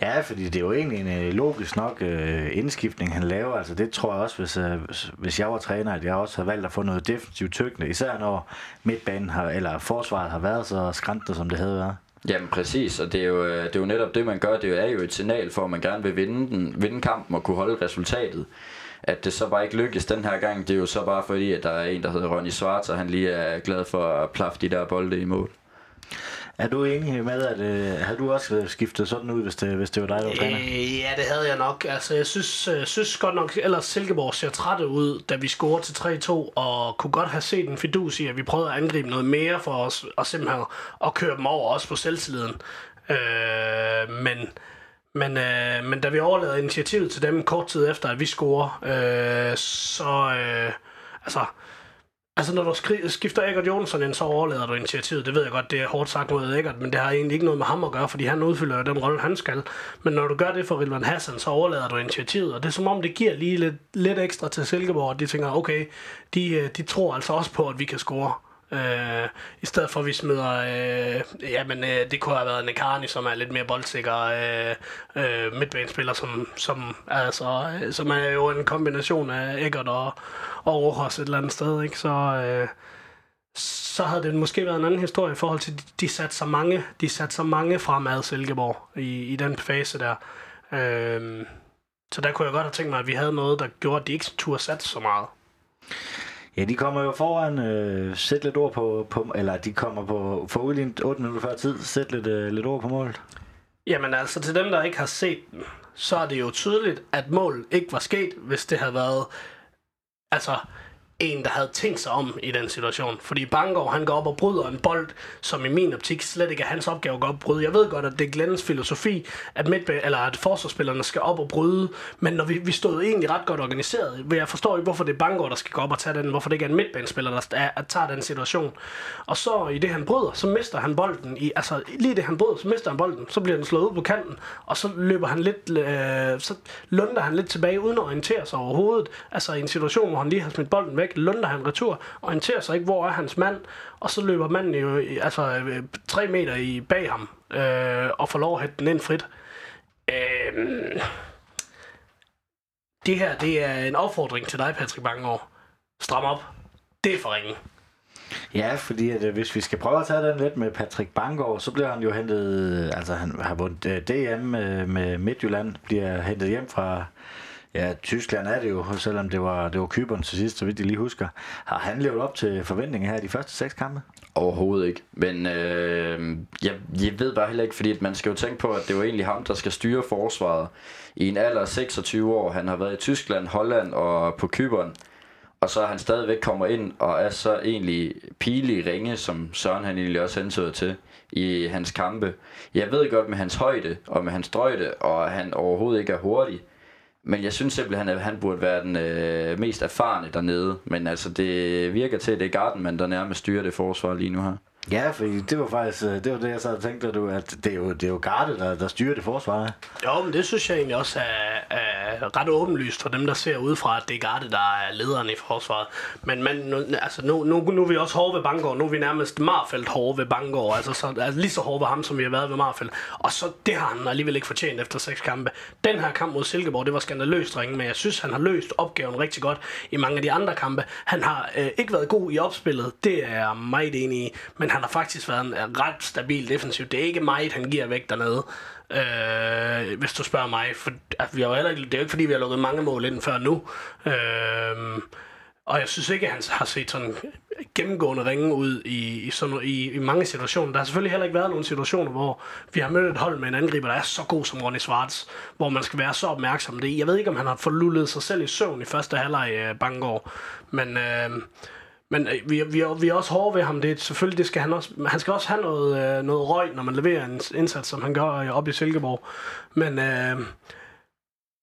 Speaker 2: Ja, fordi det er jo egentlig en øh, logisk nok øh, indskiftning, han laver. Altså det tror jeg også, hvis, øh, hvis jeg var træner, at jeg også havde valgt at få noget defensivt tykkende, især når midtbanen har, eller forsvaret har været så skrantende, som det havde været.
Speaker 3: Jamen præcis, og det er, jo, det er jo netop det, man gør. Det er jo et signal for, at man gerne vil vinde, den, vinde kampen og kunne holde resultatet. At det så bare ikke lykkes den her gang, det er jo så bare fordi, at der er en, der hedder Ronny Svarts, og han lige er glad for at plaffe de der bolde i mål.
Speaker 2: Er du enig med, at øh, havde du også skiftet sådan ud, hvis det, hvis det var dig, der var træner?
Speaker 4: Øh, ja, det havde jeg nok. Altså, jeg synes, øh, synes godt nok, ellers Silkeborg ser trætte ud, da vi scorede til 3-2, og kunne godt have set en fidus i, at vi prøvede at angribe noget mere for os, og simpelthen at køre dem over, også på selvtilliden. Øh, men men, øh, men da vi overlader initiativet til dem kort tid efter, at vi scorer, øh, så... Øh, altså, altså, når du skifter Eggert Jonsson ind, så overlader du initiativet. Det ved jeg godt, det er hårdt sagt mod Eggert, men det har egentlig ikke noget med ham at gøre, fordi han udfylder jo den rolle, han skal. Men når du gør det for Rilvan Hassan, så overlader du initiativet, og det er som om, det giver lige lidt, lidt ekstra til Silkeborg, og de tænker, okay, de, øh, de tror altså også på, at vi kan score. Øh, I stedet for at vi smider, øh, jamen øh, det kunne have været Nekani, som er lidt mere boldsikker øh, øh, midtbanespiller, som, som, altså, øh, som er jo en kombination af Eggert og, og Rojas et eller andet sted, ikke? Så, øh, så havde det måske været en anden historie i forhold til, de, de satte så mange, de satte så mange fremad Silkeborg i, i den fase der. Øh, så der kunne jeg godt have tænkt mig, at vi havde noget, der gjorde, at de ikke turde satse så meget.
Speaker 2: Ja, de kommer jo foran, øh, sæt lidt ord på, på, eller de kommer på, for udlignet 8 minutter før tid, sæt lidt, øh, lidt ord på målet.
Speaker 4: Jamen altså, til dem, der ikke har set den, så er det jo tydeligt, at målet ikke var sket, hvis det havde været, altså, en, der havde tænkt sig om i den situation. Fordi Bangor, han går op og bryder en bold, som i min optik slet ikke er hans opgave at gå op og bryde. Jeg ved godt, at det er Glennens filosofi, at, midtbe- eller at forsvarsspillerne skal op og bryde, men når vi, vi stod egentlig ret godt organiseret, jeg forstår ikke, hvorfor det er Bangor, der skal gå op og tage den, hvorfor det ikke er en midtbanespiller, der er, at tager den situation. Og så i det, han bryder, så mister han bolden. I, altså lige det, han bryder, så mister han bolden, så bliver den slået ud på kanten, og så løber han lidt, øh, så lunder han lidt tilbage, uden at orientere sig overhovedet. Altså i en situation, hvor han lige har smidt bolden væk, lunder han retur, orienterer sig ikke, hvor er hans mand, og så løber manden jo altså, øh, tre meter i bag ham, øh, og får lov at hætte den ind frit. Øh, det her, det er en opfordring til dig, Patrick Bangor. Stram op. Det er for ringe.
Speaker 2: Ja, fordi at, øh, hvis vi skal prøve at tage den lidt med Patrick Bangor, så bliver han jo hentet, øh, altså han har vundet DM med Midtjylland, bliver hentet hjem fra, ja, Tyskland er det jo, selvom det var, det var Kyberen til sidst, så vidt jeg lige husker. Har han levet op til forventningen her i de første seks kampe?
Speaker 3: Overhovedet ikke. Men øh, jeg, jeg ved bare heller ikke, fordi at man skal jo tænke på, at det var egentlig ham, der skal styre forsvaret. I en alder af 26 år, han har været i Tyskland, Holland og på Kyberen. Og så er han stadigvæk kommer ind og er så egentlig pilig ringe, som Søren han egentlig også hensøger til i hans kampe. Jeg ved godt med hans højde og med hans drøjde, og han overhovedet ikke er hurtig. Men jeg synes simpelthen, at han burde være den øh, mest erfarne dernede. Men altså, det virker til, at det er Gardenman, der nærmest styrer det forsvar lige nu her.
Speaker 2: Ja, for det var faktisk øh, det, var det jeg så tænkte, du, at det er jo, det er jo Garde, der, der styrer det forsvar.
Speaker 4: Jo, men det synes jeg egentlig også er, er ret åbenlyst for dem, der ser udefra, at det er Garde, der er lederen i forsvaret. Men man, nu, altså, nu, nu, nu er vi også hårde ved Bangor. Nu er vi nærmest Marfeldt hårde ved Bangor. Altså, så, altså lige så hårde ved ham, som vi har været ved Marfeldt. Og så det har han alligevel ikke fortjent efter seks kampe. Den her kamp mod Silkeborg, det var skandaløst ringe, men jeg synes, han har løst opgaven rigtig godt i mange af de andre kampe. Han har øh, ikke været god i opspillet, det er jeg meget enig i, men han har faktisk været en øh, ret stabil defensiv. Det er ikke meget, han giver væk dernede. Øh, hvis du spørger mig. For, altså, vi har heller ikke, det er jo ikke, fordi vi har lukket mange mål ind før nu. Øh, og jeg synes ikke, at han har set sådan gennemgående ringe ud i, i, sådan, i, i mange situationer. Der har selvfølgelig heller ikke været nogen situationer, hvor vi har mødt et hold med en angriber, der er så god som Ronny Schwartz, hvor man skal være så opmærksom. Det, jeg ved ikke, om han har forlullet sig selv i søvn i første halvleg uh, Bangor, men... Øh, men øh, vi, vi, vi er også hårde ved ham. Det, selvfølgelig, det skal han også. Han skal også have noget, øh, noget røg, når man leverer en indsats, som han gør øh, op i Silkeborg. Men, øh,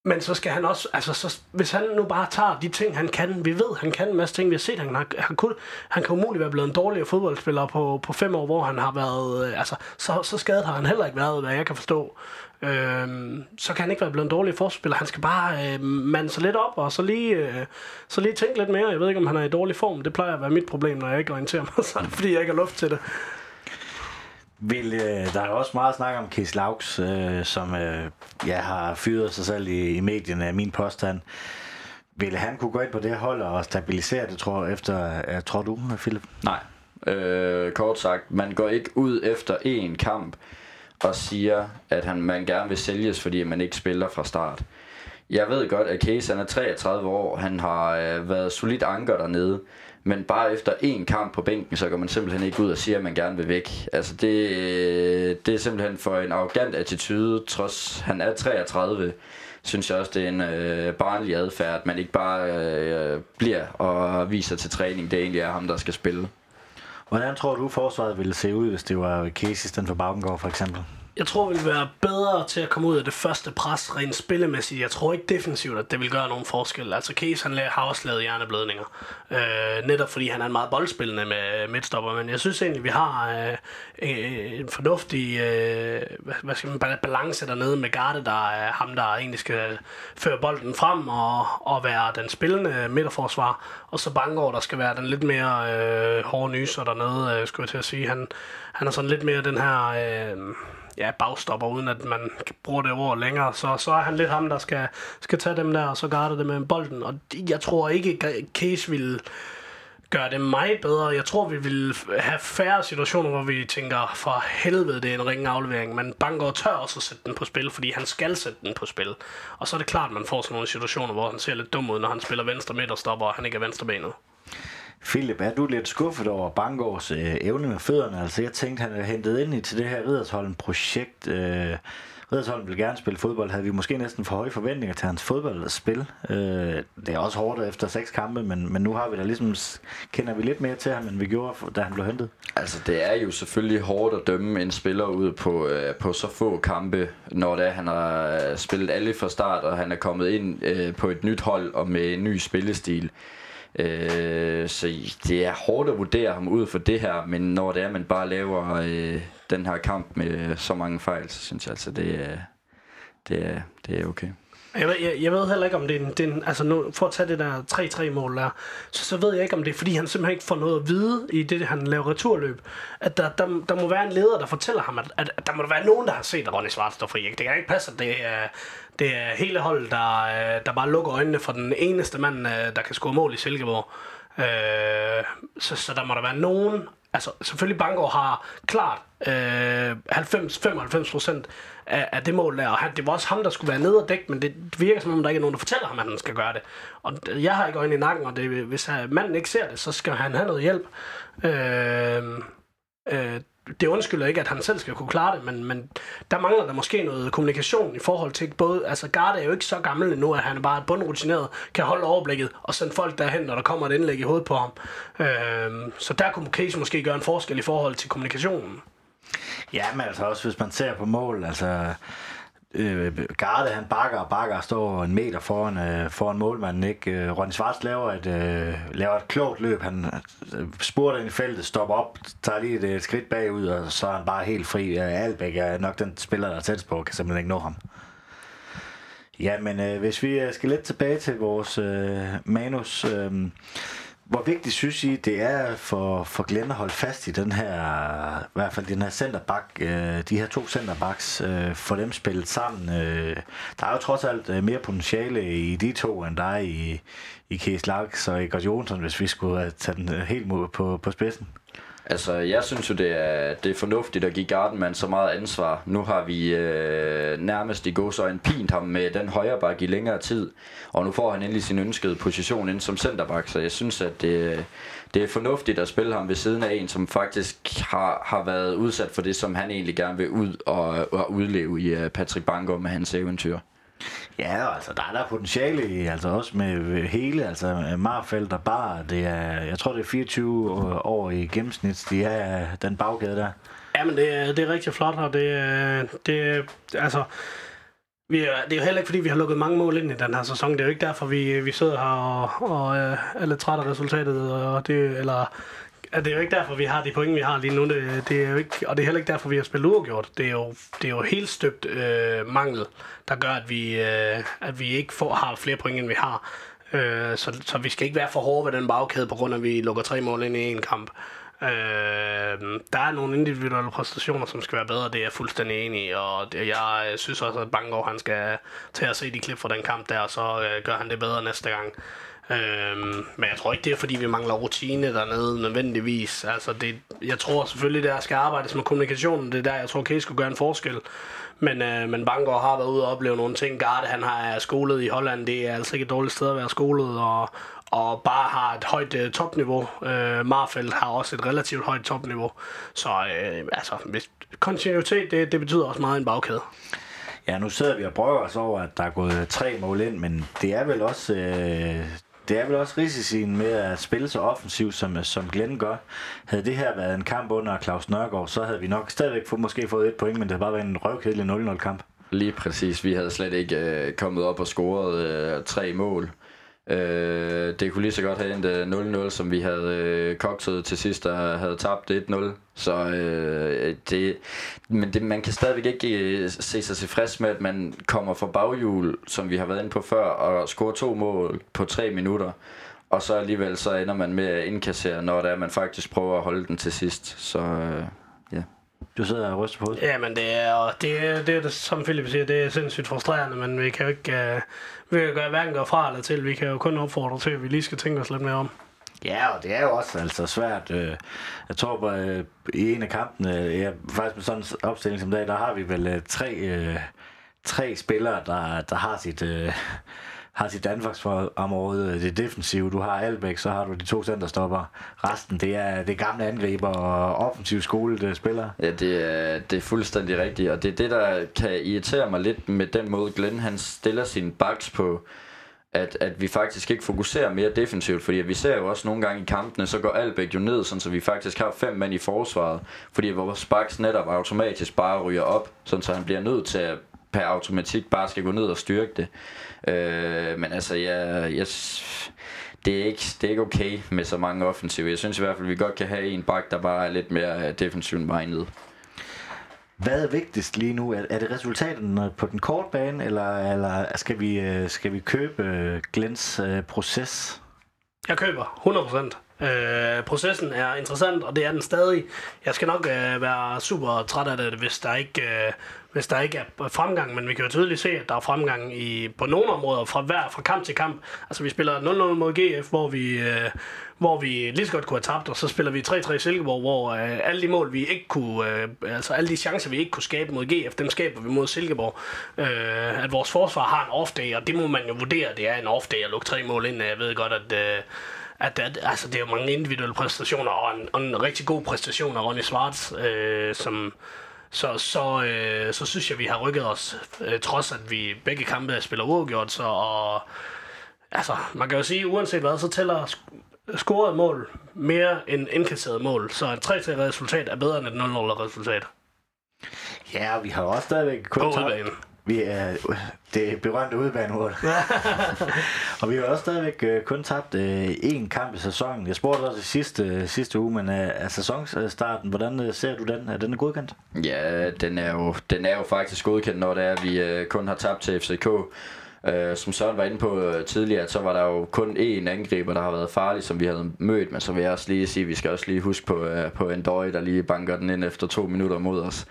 Speaker 4: men så skal han også, altså så, hvis han nu bare tager de ting, han kan, vi ved, han kan en masse ting, vi har set, han, har, han, kunne, han kan umuligt være blevet en dårligere fodboldspiller på, på fem år, hvor han har været, øh, altså så, så skadet har han heller ikke været, hvad jeg kan forstå. Øh, så kan han ikke være blevet en dårlig forspiller. Han skal bare øh, mande sig lidt op, og så lige, øh, så lige tænke lidt mere. Jeg ved ikke, om han er i dårlig form. Det plejer at være mit problem, når jeg ikke orienterer mig, så fordi jeg ikke har luft til det.
Speaker 2: Vil, øh, der er også meget snak om Kees Laux, øh, som øh, ja, har fyret sig selv i, i medierne af min påstand. Vil han kunne gå ind på det hold og stabilisere det, tror, efter, øh, tror du, Philip?
Speaker 3: Nej. Øh, kort sagt, man går ikke ud efter en kamp og siger, at han, man gerne vil sælges, fordi man ikke spiller fra start. Jeg ved godt, at Case han er 33 år, han har øh, været solidt anker dernede, men bare efter én kamp på bænken, så går man simpelthen ikke ud og siger, at man gerne vil væk. Altså det, øh, det er simpelthen for en arrogant attitude, trods han er 33, synes jeg også, det er en øh, barnlig adfærd, at man ikke bare øh, bliver og viser til træning, det egentlig er ham, der skal spille.
Speaker 2: Hvordan tror du, forsvaret ville se ud, hvis det var Casey i stedet for Baggengård for eksempel?
Speaker 4: Jeg tror, vi vil være bedre til at komme ud af det første pres rent spillemæssigt. Jeg tror ikke defensivt, at det vil gøre nogen forskel. Altså Case, han har også lavet hjerneblødninger. Øh, netop fordi han er en meget boldspillende med øh, midtstopper. Men jeg synes egentlig, vi har øh, en fornuftig øh, hvad skal man, balance dernede med Garde, der er ham, der egentlig skal føre bolden frem og, og være den spillende midterforsvar. Og så Bangor, der skal være den lidt mere øh, hårde nyser dernede, øh, skulle jeg til at sige. Han, han er sådan lidt mere den her... Øh, ja, bagstopper, uden at man bruger det ord længere. Så, så er han lidt ham, der skal, skal tage dem der, og så garde det med bolden. Og jeg tror ikke, Case vil gøre det meget bedre. Jeg tror, vi vil have færre situationer, hvor vi tænker, for helvede, det er en ringe aflevering. Men og tør også at sætte den på spil, fordi han skal sætte den på spil. Og så er det klart, at man får sådan nogle situationer, hvor han ser lidt dum ud, når han spiller venstre midt og stopper, og han ikke er venstrebenet.
Speaker 2: Philip, er du lidt skuffet over Bangårds øh, evne med fødderne? Altså, jeg tænkte, han er hentet ind i til det her Riddersholm-projekt. Øh, Riddersholm vil gerne spille fodbold. Havde vi måske næsten for høje forventninger til hans fodboldspil. Øh, det er også hårdt efter seks kampe, men, men nu har vi da ligesom, kender vi lidt mere til ham, end vi gjorde, da han blev hentet.
Speaker 3: Altså, det er jo selvfølgelig hårdt at dømme en spiller ud på, øh, på så få kampe, når det er, han har øh, spillet alle fra start, og han er kommet ind øh, på et nyt hold og med en ny spillestil. Øh, så det er hårdt at vurdere ham ud for det her, men når det er, man bare laver øh, den her kamp med så mange fejl, så synes jeg altså, det er, det er, det er okay.
Speaker 4: Jeg ved, jeg, jeg ved heller ikke, om det er en, det er en altså nu, for at tage det der 3-3-mål der, så, så ved jeg ikke, om det er, fordi han simpelthen ikke får noget at vide i det, han laver returløb. At der, der, der må være en leder, der fortæller ham, at, at, at der må være nogen, der har set, at Ronny Svart står fri. Det kan ikke passe, at det er, det er hele holdet, der, øh, der bare lukker øjnene for den eneste mand, øh, der kan score mål i Silkeborg. Øh, så, så der må der være nogen... Altså, selvfølgelig Bangor har klart øh, 90-95 procent af, af det mål der, og han, det var også ham, der skulle være nede og dække, men det virker som om, der ikke er nogen, der fortæller ham, at han skal gøre det. Og jeg har ikke øjne i nakken, og det, hvis øh, manden ikke ser det, så skal han have noget hjælp. Øh, øh, det undskylder ikke, at han selv skal kunne klare det, men, men der mangler der måske noget kommunikation i forhold til både, altså Garde er jo ikke så gammel endnu, at han er bare bundrutineret, kan holde overblikket og sende folk derhen, når der kommer et indlæg i hovedet på ham. Øh, så der kunne Case måske gøre en forskel i forhold til kommunikationen.
Speaker 2: Ja, men altså også hvis man ser på mål, altså øh, Garde, han bakker og bakker og står en meter foran, øh, foran målmanden. Ikke? Øh, Ronny Svarts laver et, øh, laver et klogt løb. Han øh, ind i feltet, stopper op, tager lige et, et skridt bagud, og så er han bare helt fri. Albæk er nok den spiller, der er tæt på, kan simpelthen ikke nå ham. Ja, men øh, hvis vi øh, skal lidt tilbage til vores øh, manus... Øh, hvor vigtigt synes I, det er for, for Glenn at holde fast i den her, i hvert fald den her centerback, øh, de her to centerbacks, øh, for dem spillet sammen. Øh, der er jo trods alt øh, mere potentiale i de to, end der er i, i Kees Laks og Egert Jonsson, hvis vi skulle tage den øh, helt på, på spidsen.
Speaker 3: Altså, jeg synes jo, det er, det er fornuftigt at give Gardenman så meget ansvar. Nu har vi øh, nærmest i en pint ham med den højre bak i længere tid, og nu får han endelig sin ønskede position ind som centerback, så jeg synes, at det, det er fornuftigt at spille ham ved siden af en, som faktisk har, har været udsat for det, som han egentlig gerne vil ud og, og udleve i øh, Patrick Bangor med hans eventyr.
Speaker 2: Ja, altså der er der potentiale i, altså også med hele, altså Marfeldt og Bar, det er, jeg tror det er 24 øh, år i gennemsnit, de er øh, den baggade der.
Speaker 4: Ja, men det er, det er rigtig flot, og det er, det altså, vi er, det er jo heller ikke, fordi vi har lukket mange mål ind i den her sæson. Det er jo ikke derfor, vi, vi sidder her og, og øh, er lidt trætte af resultatet, og det, eller det er jo ikke derfor, vi har de point, vi har lige nu. Det, det er jo ikke, og det er heller ikke derfor, vi har spillet uafgjort. Det er jo, det er jo helt støbt øh, mangel, der gør, at vi, øh, at vi ikke får, har flere point, end vi har. Øh, så, så vi skal ikke være for hårde ved den bagkæde, på grund af, at vi lukker tre mål ind i en kamp. Øh, der er nogle individuelle præstationer, som skal være bedre, det er jeg fuldstændig enig i, og det, jeg øh, synes også, at Bangor han skal tage og se de klip fra den kamp der, og så øh, gør han det bedre næste gang. Øhm, men jeg tror ikke, det er, fordi vi mangler rutine dernede nødvendigvis. Altså, det, jeg tror selvfølgelig, der skal arbejdes med kommunikationen. Det er der, jeg tror, Case skulle gøre en forskel. Men, øh, men Bangor har været ude og opleve nogle ting. Garde, han har skolet i Holland. Det er altså ikke et dårligt sted at være skolet. Og, og bare har et højt øh, topniveau. Øh, Marfeldt har også et relativt højt topniveau. Så øh, altså, hvis, kontinuitet, det, det betyder også meget en bagkæde.
Speaker 2: Ja, nu sidder vi og prøver os over, at der er gået tre mål ind, men det er vel også øh, det er vel også risicien med at spille så offensivt, som, som Glenn gør. Havde det her været en kamp under Claus Nørgaard, så havde vi nok stadigvæk få, måske fået et point, men det havde bare været en røvkedelig 0-0 kamp.
Speaker 3: Lige præcis. Vi havde slet ikke øh, kommet op og scoret øh, tre mål. Øh, det kunne lige så godt have endt øh, 0-0, som vi havde øh, kokset til sidst, og havde tabt 1-0. Så øh, det, men det, man kan stadigvæk ikke øh, se sig tilfreds med, at man kommer fra baghjul, som vi har været inde på før, og scorer to mål på tre minutter. Og så alligevel så ender man med at indkassere, når det er, man faktisk prøver at holde den til sidst. Så øh.
Speaker 2: Du sidder og ryster på
Speaker 4: hovedet. Ja, men det er, det, er, det er, som Philip siger, det er sindssygt frustrerende, men vi kan jo ikke, uh, vi kan gøre, hverken gøre fra eller til. Vi kan jo kun opfordre til, at vi lige skal tænke os lidt mere om.
Speaker 2: Ja, og det er jo også altså svært. Øh, jeg tror, på, øh, i en af kampene, ja, faktisk med sådan en opstilling som dag, der har vi vel tre, tre spillere, der, der har sit har sit område, øh, det defensive. Du har Albæk, så har du de to centerstopper. Resten, det er det gamle angriber og offensiv skole, det spiller.
Speaker 3: Ja, det er, det er fuldstændig rigtigt, og det er det, der kan irritere mig lidt med den måde, Glenn han stiller sine backs på at, at vi faktisk ikke fokuserer mere defensivt, fordi vi ser jo også nogle gange i kampene, så går Albæk jo ned, sådan så vi faktisk har fem mænd i forsvaret, fordi vores backs netop automatisk bare ryger op, sådan så han bliver nødt til at per automatik bare skal gå ned og styrke det. Øh, men altså, jeg, jeg, det, er ikke, det er ikke okay med så mange offensive. Jeg synes i hvert fald, at vi godt kan have en bak, der bare er lidt mere defensivt minded.
Speaker 2: Hvad er vigtigst lige nu? Er, er det resultaterne på den korte bane, eller, eller skal, vi, øh, skal vi købe øh, Glens proces?
Speaker 4: Jeg køber 100%. Øh, processen er interessant, og det er den stadig. Jeg skal nok øh, være super træt af det, hvis der ikke... Øh, hvis der ikke er fremgang, men vi kan jo tydeligt se, at der er fremgang i, på nogle områder fra hver fra kamp til kamp. Altså vi spiller 0-0 mod GF, hvor vi, øh, hvor vi lige så godt kunne have tabt, og så spiller vi 3-3 Silkeborg, hvor øh, alle de mål, vi ikke kunne, øh, altså alle de chancer, vi ikke kunne skabe mod GF, dem skaber vi mod Silkeborg. Øh, at vores forsvar har en off-day, og det må man jo vurdere, det er en off-day at lukke tre mål ind. Jeg ved godt, at... Øh, at, at altså, det er jo mange individuelle præstationer, og en, og en rigtig god præstation af Ronny Svarts, øh, som, så, så, øh, så synes jeg, vi har rykket os, øh, trods at vi begge kampe spiller uafgjort. Så, og, altså, man kan jo sige, uanset hvad, så tæller sk- scoret mål mere end indkasseret mål. Så et 3-3 resultat er bedre end et 0-0 resultat.
Speaker 2: Ja, vi har også stadigvæk kun tabt-. Vi er det berømte udbanemål. og vi har også stadigvæk øh, kun tabt øh, én kamp i sæsonen. Jeg spurgte også i sidste, sidste uge, men øh, er sæsonstarten, hvordan øh, ser du den? Er den godkendt?
Speaker 3: Ja, den er jo, den er jo faktisk godkendt, når det er, at vi øh, kun har tabt til FCK. Øh, som Søren var inde på øh, tidligere, så var der jo kun én angriber, der har været farlig, som vi havde mødt. Men så vil jeg også lige sige, at vi skal også lige huske på, øh, på Endoi, der lige banker den ind efter to minutter mod os.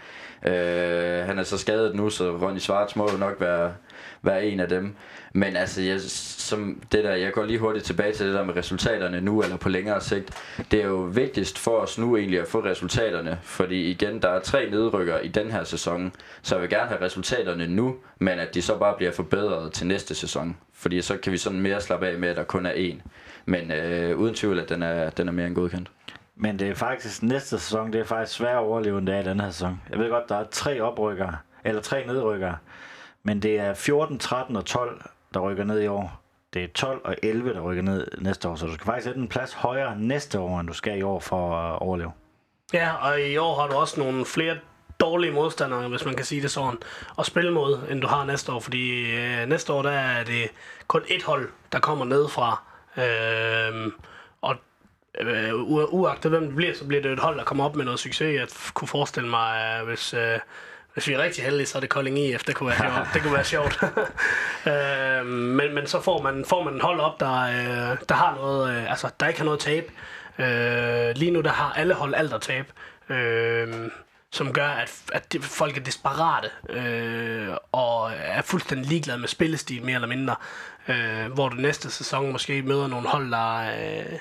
Speaker 3: Øh, han er så skadet nu, så Ronny Svarts må jo nok være, være en af dem. Men altså, jeg, som det der, jeg går lige hurtigt tilbage til det der med resultaterne nu, eller på længere sigt. Det er jo vigtigst for os nu egentlig at få resultaterne, fordi igen, der er tre nedrykker i den her sæson, så jeg vil gerne have resultaterne nu, men at de så bare bliver forbedret til næste sæson. Fordi så kan vi sådan mere slappe af med, at der kun er én. Men øh, uden tvivl, at den er, den er mere end godkendt.
Speaker 2: Men det er faktisk næste sæson, det er faktisk svært at overleve, end det er i den her sæson. Jeg ved godt, der er tre oprykkere, eller tre nedrykkere, men det er 14, 13 og 12, der rykker ned i år. Det er 12 og 11, der rykker ned næste år, så du skal faktisk sætte en plads højere næste år, end du skal i år for at overleve.
Speaker 4: Ja, og i år har du også nogle flere dårlige modstandere, hvis man kan sige det sådan, at spille mod, end du har næste år. Fordi øh, næste år, der er det kun et hold, der kommer ned fra. Øh, øh, u- uagtet hvem det bliver, så bliver det et hold, der kommer op med noget succes. Jeg kunne forestille mig, øh, hvis... Øh, hvis vi er rigtig heldige, så er det Kolding IF. Det kunne være sjovt. Det kunne være sjovt. øh, men, men så får man, får man en hold op, der, øh, der har noget, øh, altså der ikke har noget tab. Øh, lige nu der har alle hold alt at tabe. Øh, som gør, at, at folk er desperate øh, og er fuldstændig ligeglade med spillestil, mere eller mindre. Øh, hvor du næste sæson måske møder nogle hold, der, øh,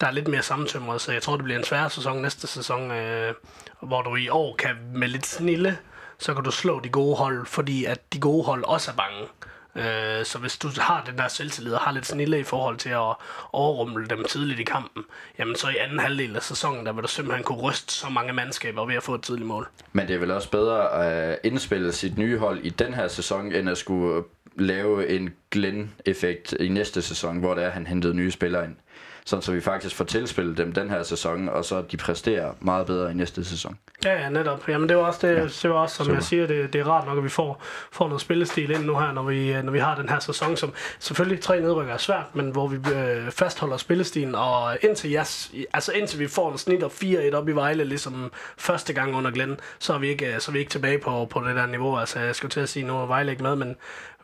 Speaker 4: der er lidt mere sammentømret, så jeg tror, det bliver en svær sæson næste sæson, øh, hvor du i år kan med lidt snille, så kan du slå de gode hold, fordi at de gode hold også er bange. Øh, så hvis du har den der selvtillid og har lidt snille i forhold til at overrumle dem tidligt i kampen, jamen så i anden halvdel af sæsonen, der vil du simpelthen kunne ryste så mange mandskaber ved at få et tidligt mål.
Speaker 3: Men det er vel også bedre at indspille sit nye hold i den her sæson, end at skulle lave en Glenn-effekt i næste sæson, hvor det er, at han hentede nye spillere ind. Sådan så vi faktisk får tilspillet dem den her sæson, og så de præsterer meget bedre i næste sæson.
Speaker 4: Ja, ja, netop. Jamen, det var også, det, ja, det var også som
Speaker 3: super.
Speaker 4: jeg siger, det, det er rart nok, at vi får, får noget spillestil ind nu her, når vi, øh, når vi har den her sæson, som selvfølgelig tre nedrykker er svært, men hvor vi øh, fastholder spillestilen, og indtil, yes, altså indtil vi får en snit og 4-1 op i Vejle, ligesom første gang under Glenn, så er vi ikke, øh, så er vi ikke tilbage på, på det der niveau. Altså, jeg skulle til at sige, nu er Vejle ikke med, men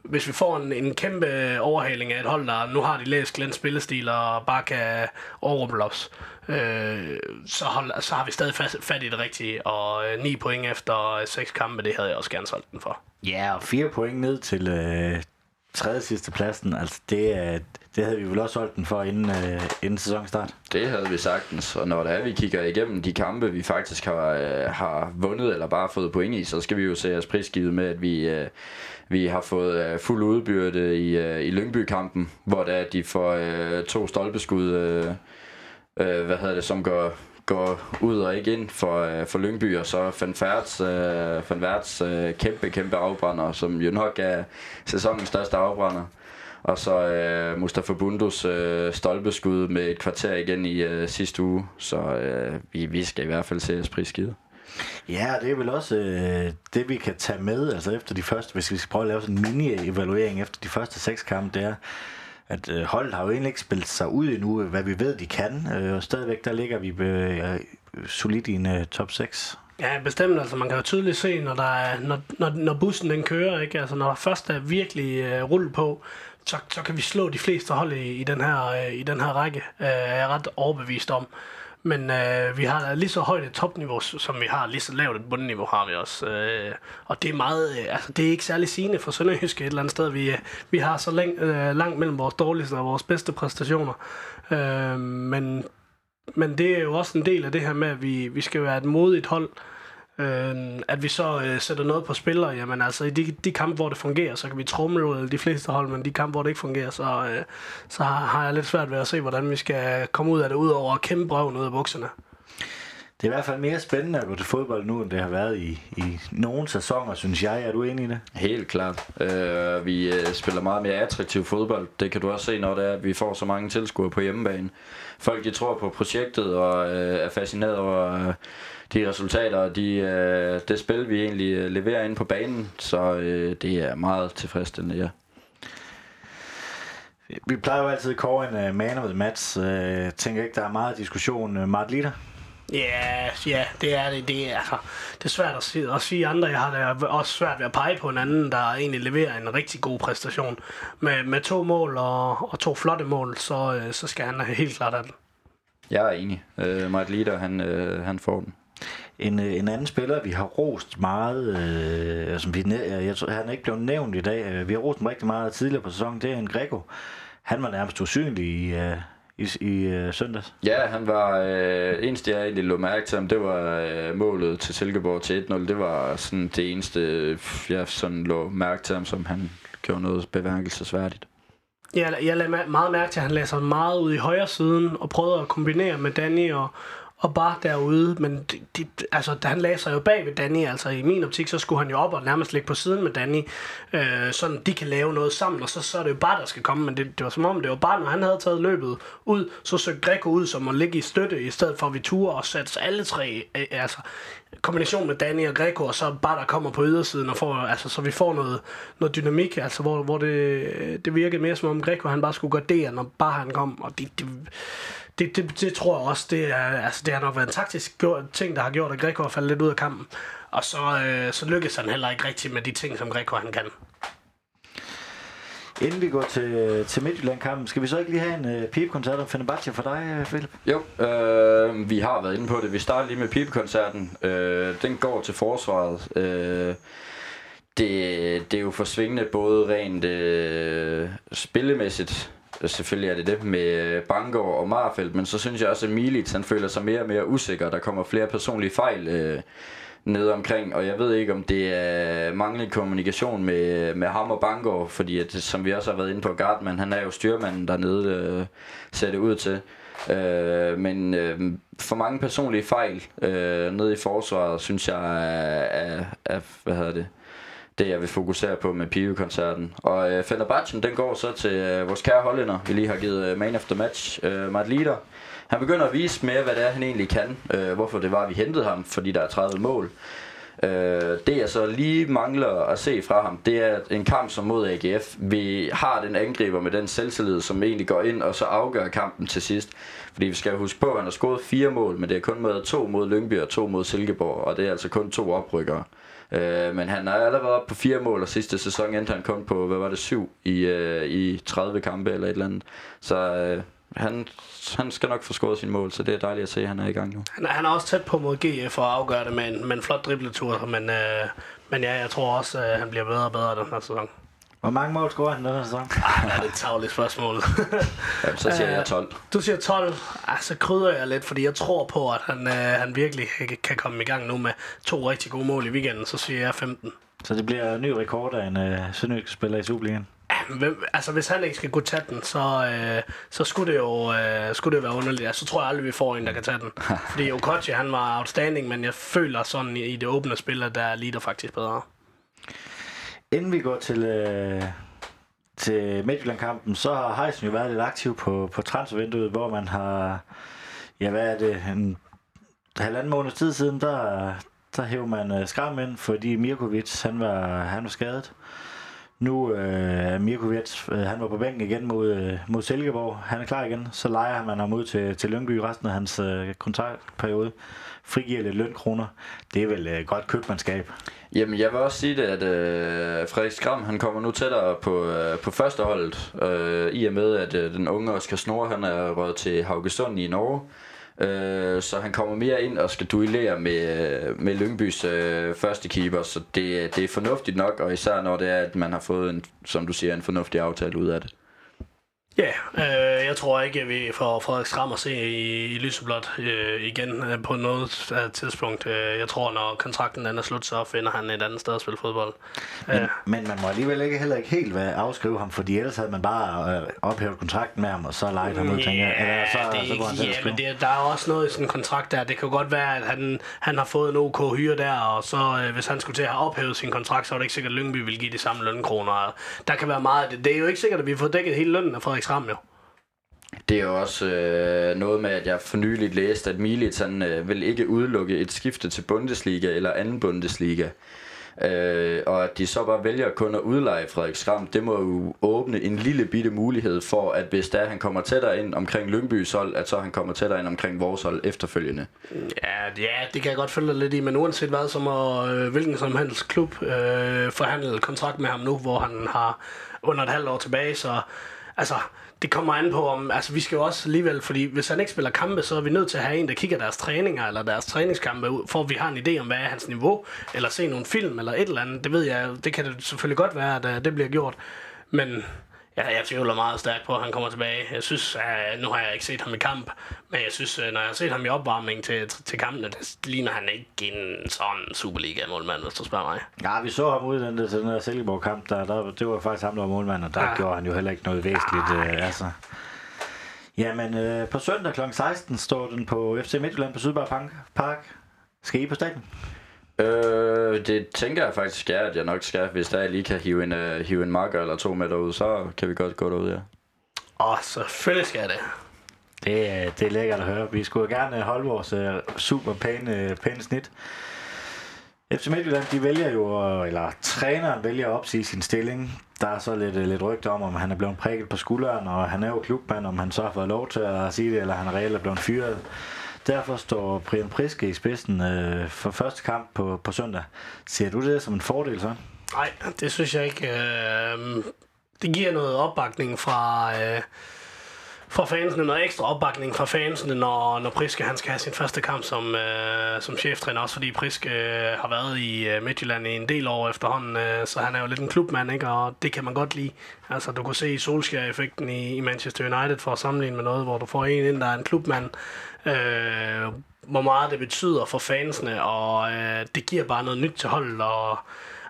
Speaker 4: hvis vi får en, en kæmpe overhaling af et hold, der nu har de læst Glens spillestil og bare kan overrumple os, øh, så, hold, så har vi stadig fat, fat i det rigtige. Og øh, 9 point efter øh, seks kampe, det havde jeg også gerne solgt den for.
Speaker 2: Ja, og 4 point ned til øh, tredje sidste pladsen, altså det, det havde vi vel også holdt den for inden, øh, inden sæsonstart.
Speaker 3: Det havde vi sagtens, og når det er, vi kigger igennem de kampe, vi faktisk har, øh, har vundet eller bare fået point i, så skal vi jo se os prisgivet med, at vi, øh, vi har fået øh, fuld udbyrde i, øh, i Lyngby-kampen, hvor det er, at de får øh, to stolpeskud, øh, øh, hvad hedder det, som går, går ud og ikke ind for, øh, for Lyngby, og så Van Verts, øh, Van Verts øh, kæmpe, kæmpe afbrænder, som jo nok er sæsonens største afbrænder. Og så øh, Mustafa Bundos øh, stolpeskud med et kvarter igen i øh, sidste uge. Så øh, vi, vi skal i hvert fald se os prisgivet.
Speaker 2: Ja, det er vel også øh, det, vi kan tage med, altså efter de første, hvis vi skal prøve at lave sådan en mini-evaluering efter de første seks kampe, det er, at øh, holdet har jo egentlig ikke spillet sig ud endnu, øh, hvad vi ved, de kan. Øh, og stadigvæk, der ligger vi øh, solidt i en øh, top 6.
Speaker 4: Ja, bestemt. Altså, man kan jo tydeligt se, når, der er, når, når, når bussen den kører, ikke? Altså, når der først er virkelig øh, rulle på, så, så kan vi slå de fleste hold i, i, den, her, øh, i den her række, øh, er jeg ret overbevist om. Men øh, vi har lige så højt et topniveau, som vi har, lige så lavt et bundniveau har vi også. Øh, og det er meget, øh, altså det er ikke særlig sigende for Sønderjyske et eller andet sted. Vi, øh, vi har så lang, øh, langt mellem vores dårligste og vores bedste præstationer. Øh, men, men det er jo også en del af det her med, at vi, vi skal være et modigt hold. Øh, at vi så øh, sætter noget på spiller, jamen altså i de, de kampe, hvor det fungerer, så kan vi trumle de fleste hold, men de kampe, hvor det ikke fungerer, så, øh, så har, har jeg lidt svært ved at se, hvordan vi skal komme ud af det, udover at kæmpe røven ud af bukserne.
Speaker 2: Det er i hvert fald mere spændende at gå til fodbold nu, end det har været i, i nogle sæsoner, synes jeg. Er du enig i det?
Speaker 3: Helt klart. Øh, vi øh, spiller meget mere attraktiv fodbold. Det kan du også se, når det er, at vi får så mange tilskuere på hjemmebane. Folk de tror på projektet og øh, er fascineret over... Øh, de resultater og de, øh, det spil, vi egentlig øh, leverer ind på banen. Så øh, det er meget tilfredsstillende, ja.
Speaker 2: Vi plejer jo altid at kåre en uh, man of the match. Uh, tænker ikke, der er meget diskussion. Uh, Mart Litter?
Speaker 4: Ja, yeah, ja, yeah, det er det. Det er, altså, det er svært at sige, at sige andre. Jeg har det også svært ved at pege på en anden, der egentlig leverer en rigtig god præstation. Med, med to mål og, og to flotte mål, så, så skal han helt klart have den.
Speaker 3: Jeg er enig. Uh, Mart Litter, han, uh, han får den.
Speaker 2: En, øh, en anden spiller, vi har rost meget, øh, som vi, jeg tror, han er ikke blevet nævnt i dag, øh, vi har rost ham rigtig meget tidligere på sæsonen, det er en Greco. Han var nærmest usynlig i, øh, i, i uh, søndags.
Speaker 3: Ja, han var øh, eneste jeg egentlig lå mærke til ham, det var øh, målet til Silkeborg til 1-0. Det var sådan det eneste jeg sådan lå mærke til ham, som han gjorde noget beværkelsesværdigt.
Speaker 4: Ja, jeg lagde meget mærke til, at han lagde sig meget ud i højre siden og prøvede at kombinere med Danny og, og bare derude, men de, de, altså, da han lagde sig jo bag ved Danny, altså i min optik, så skulle han jo op og nærmest ligge på siden med Danny, øh, sådan de kan lave noget sammen, og så, så er det jo bare, der skal komme, men det, det var som om, det var bare, når han havde taget løbet ud, så søgte Greco ud som at ligge i støtte, i stedet for at vi turde og satte alle tre, øh, altså kombination med Danny og Greco, og så bare der kommer på ydersiden, og får, altså, så vi får noget, noget dynamik, altså, hvor, hvor det, det virkede mere som om Greco, han bare skulle gardere, når bare han kom, og det, det det, det, det tror jeg også, det, er, altså, det har nok været en taktisk gjort, ting, der har gjort, at Greco er faldet lidt ud af kampen. Og så, øh, så lykkes han heller ikke rigtigt med de ting, som Greco han kan.
Speaker 2: Inden vi går til, til Midtjylland-kampen, skal vi så ikke lige have en uh, pipekoncert af Fenerbahce for dig, uh, Philip?
Speaker 3: Jo, øh, vi har været inde på det. Vi starter lige med pipekoncerten. Øh, den går til forsvaret. Øh, det, det er jo forsvingende både rent øh, spillemæssigt, Øh, selvfølgelig er det det med øh, Bangor og Marfeldt, men så synes jeg også, at Milic han føler sig mere og mere usikker. Der kommer flere personlige fejl øh, nede omkring, og jeg ved ikke, om det er manglende kommunikation med, med ham og Bangor, fordi at, som vi også har været inde på, Gartman, han er jo styrmanden dernede, øh, ser det ud til. Øh, men øh, for mange personlige fejl øh, nede i forsvaret, synes jeg er, er, er hvad hedder det, det, jeg vil fokusere på med Pive-koncerten. Og øh, Fenerbahce, den går så til øh, vores kære hollænder, vi lige har givet øh, man of the match, øh, Matt Lieder. Han begynder at vise mere, hvad det er, han egentlig kan. Øh, hvorfor det var, vi hentede ham, fordi der er 30 mål. Øh, det jeg så lige mangler at se fra ham, det er en kamp som mod AGF. Vi har den angriber med den selvtillid, som egentlig går ind og så afgør kampen til sidst. Fordi vi skal huske på, at han har scoret fire mål, men det er kun med to mod Lyngby og to mod Silkeborg, og det er altså kun to oprykkere. Øh, Øh, men han er allerede oppe på fire mål, og sidste sæson endte han kun på, hvad var det, syv i, øh, i 30 kampe eller et eller andet. Så øh, han, han skal nok få scoret sin mål, så det er dejligt at se, at han er i gang nu.
Speaker 4: Han, han er også tæt på mod GF for at afgøre det med en, med en flot dribletur, men, øh, men ja, jeg tror også, at han bliver bedre og bedre den her sæson.
Speaker 2: Hvor mange mål scorer han den her sæson?
Speaker 4: Ah, det er et tavligt spørgsmål.
Speaker 3: Jamen, så siger jeg 12.
Speaker 4: Du siger 12. Ah, så krydder jeg lidt, fordi jeg tror på, at han, øh, han virkelig kan komme i gang nu med to rigtig gode mål i weekenden. Så siger jeg 15.
Speaker 2: Så det bliver en ny rekord af en øh, sønderjysk spiller i Superligaen?
Speaker 4: Hvem, altså hvis han ikke skal kunne tage den, så, øh, så skulle det jo øh, skulle det være underligt. Altså, så tror jeg aldrig, vi får en, der kan tage den. Fordi Okochi, han var outstanding, men jeg føler sådan i, i det åbne spil, at der er Lider faktisk bedre.
Speaker 2: Inden vi går til, øh, til Midtjylland-kampen, så har Heisen jo været lidt aktiv på, på transfervinduet, hvor man har, ja hvad er det, en halvanden måned tid siden, der, der hævde man øh, skram ind, fordi Mirkovic, han var, han var skadet. Nu øh, er øh, Mirkovic, øh, han var på bænken igen mod, øh, mod Silkeborg. Han er klar igen. Så leger man ham ud til, til Lyngby resten af hans øh, kontraktperiode. Frigiver lidt lønkroner. Det er vel øh, godt købmandskab.
Speaker 3: Jamen, jeg vil også sige det, at øh, Frederik Skram, han kommer nu tættere på, øh, på førsteholdet, øh, i og med, at øh, den unge Oscar Snor, han er røget til Haugesund i Norge. Øh, så han kommer mere ind og skal duellere med, øh, med Lyngbys øh, første keeper, så det, det er fornuftigt nok, og især når det er, at man har fået, en, som du siger, en fornuftig aftale ud af det.
Speaker 4: Ja, øh, jeg tror ikke, at vi får Frederik Skram at se i, i lyseblåt øh, igen øh, på noget øh, tidspunkt. Øh, jeg tror, når kontrakten er slut, så finder han et andet sted at spille fodbold.
Speaker 2: Men, øh. men man må alligevel ikke, heller ikke helt være afskrive ham, fordi ellers havde man bare øh, ophævet kontrakten med ham, og så lejet ham ud, tænker jeg. Så,
Speaker 4: det,
Speaker 2: så går han
Speaker 4: ja, men det, der er også noget i sådan en kontrakt der. Det kan godt være, at han, han har fået en OK hyre der, og så øh, hvis han skulle til at have ophævet sin kontrakt, så er det ikke sikkert, at Lyngby vil give de samme lønkroner. Der kan være meget af det. Det er jo ikke sikkert, at vi får dækket hele lønnen af Frederik Skram, jo.
Speaker 3: Det er også øh, noget med, at jeg for nyligt læste, at Milic han, øh, vil ikke udelukke et skifte til Bundesliga eller anden Bundesliga. Øh, og at de så bare vælger kun at udleje Frederik Skram, det må jo åbne en lille bitte mulighed for, at hvis der han kommer tættere ind omkring Lyngbys hold, at så han kommer tættere ind omkring vores hold efterfølgende.
Speaker 4: Ja, ja, det kan jeg godt følge dig lidt i, men uanset hvad, så må øh, hvilken som helst klub øh, forhandle kontrakt med ham nu, hvor han har under et halvt år tilbage, så altså, det kommer an på, om, altså vi skal jo også alligevel, fordi hvis han ikke spiller kampe, så er vi nødt til at have en, der kigger deres træninger, eller deres træningskampe ud, for at vi har en idé om, hvad er hans niveau, eller se nogle film, eller et eller andet, det ved jeg, det kan det selvfølgelig godt være, at øh, det bliver gjort, men Ja, jeg tvivler meget stærkt på, at han kommer tilbage. Jeg synes, at nu har jeg ikke set ham i kamp, men jeg synes, øh, når jeg har set ham i opvarmning til, til, til kampene, det ligner han ikke en sådan Superliga-målmand, hvis du spørger mig.
Speaker 2: Ja, vi så ham ude i den der, den der Silkeborg-kamp, der, der, det var faktisk ham, der var målmand, og der ja. Gjorde han jo heller ikke noget væsentligt. Øh, altså. Jamen, øh, på søndag kl. 16 står den på FC Midtjylland på Sydbar Park. Park. Skal I på stadion?
Speaker 3: Øh, det tænker jeg faktisk er, at jeg nok skal, hvis der jeg lige kan hive en, uh, hive en marker eller to med derud, så kan vi godt gå derud, ja.
Speaker 4: Og selvfølgelig skal jeg det.
Speaker 2: Det, er- det er lækkert at høre. Vi skulle gerne holde vores øh, super pæne, øh, pæne snit. FC Midtjylland, de vælger jo, øh, eller træneren vælger at opsige sin stilling. Der er så lidt, øh, lidt rygter om, om han er blevet prikket på skulderen, og han er jo klubmand, om han så har fået lov til at sige det, eller han reelt er blevet fyret. Derfor står Brian Priske i spidsen øh, for første kamp på, på søndag. Ser du det som en fordel så?
Speaker 4: Nej, det synes jeg ikke. Øh, det giver noget opbakning fra, øh, fra fansene, noget ekstra opbakning fra fansene, når, når Priske han skal have sin første kamp som, øh, som cheftræner, også fordi Priske øh, har været i øh, Midtjylland i en del år efterhånden, øh, så han er jo lidt en klubmand, ikke? og det kan man godt lide. Altså, du kunne se Solskjaer-effekten i, i Manchester United for at sammenligne med noget, hvor du får en ind, der er en klubmand, øh, hvor meget det betyder for fansene, og øh, det giver bare noget nyt til holdet, og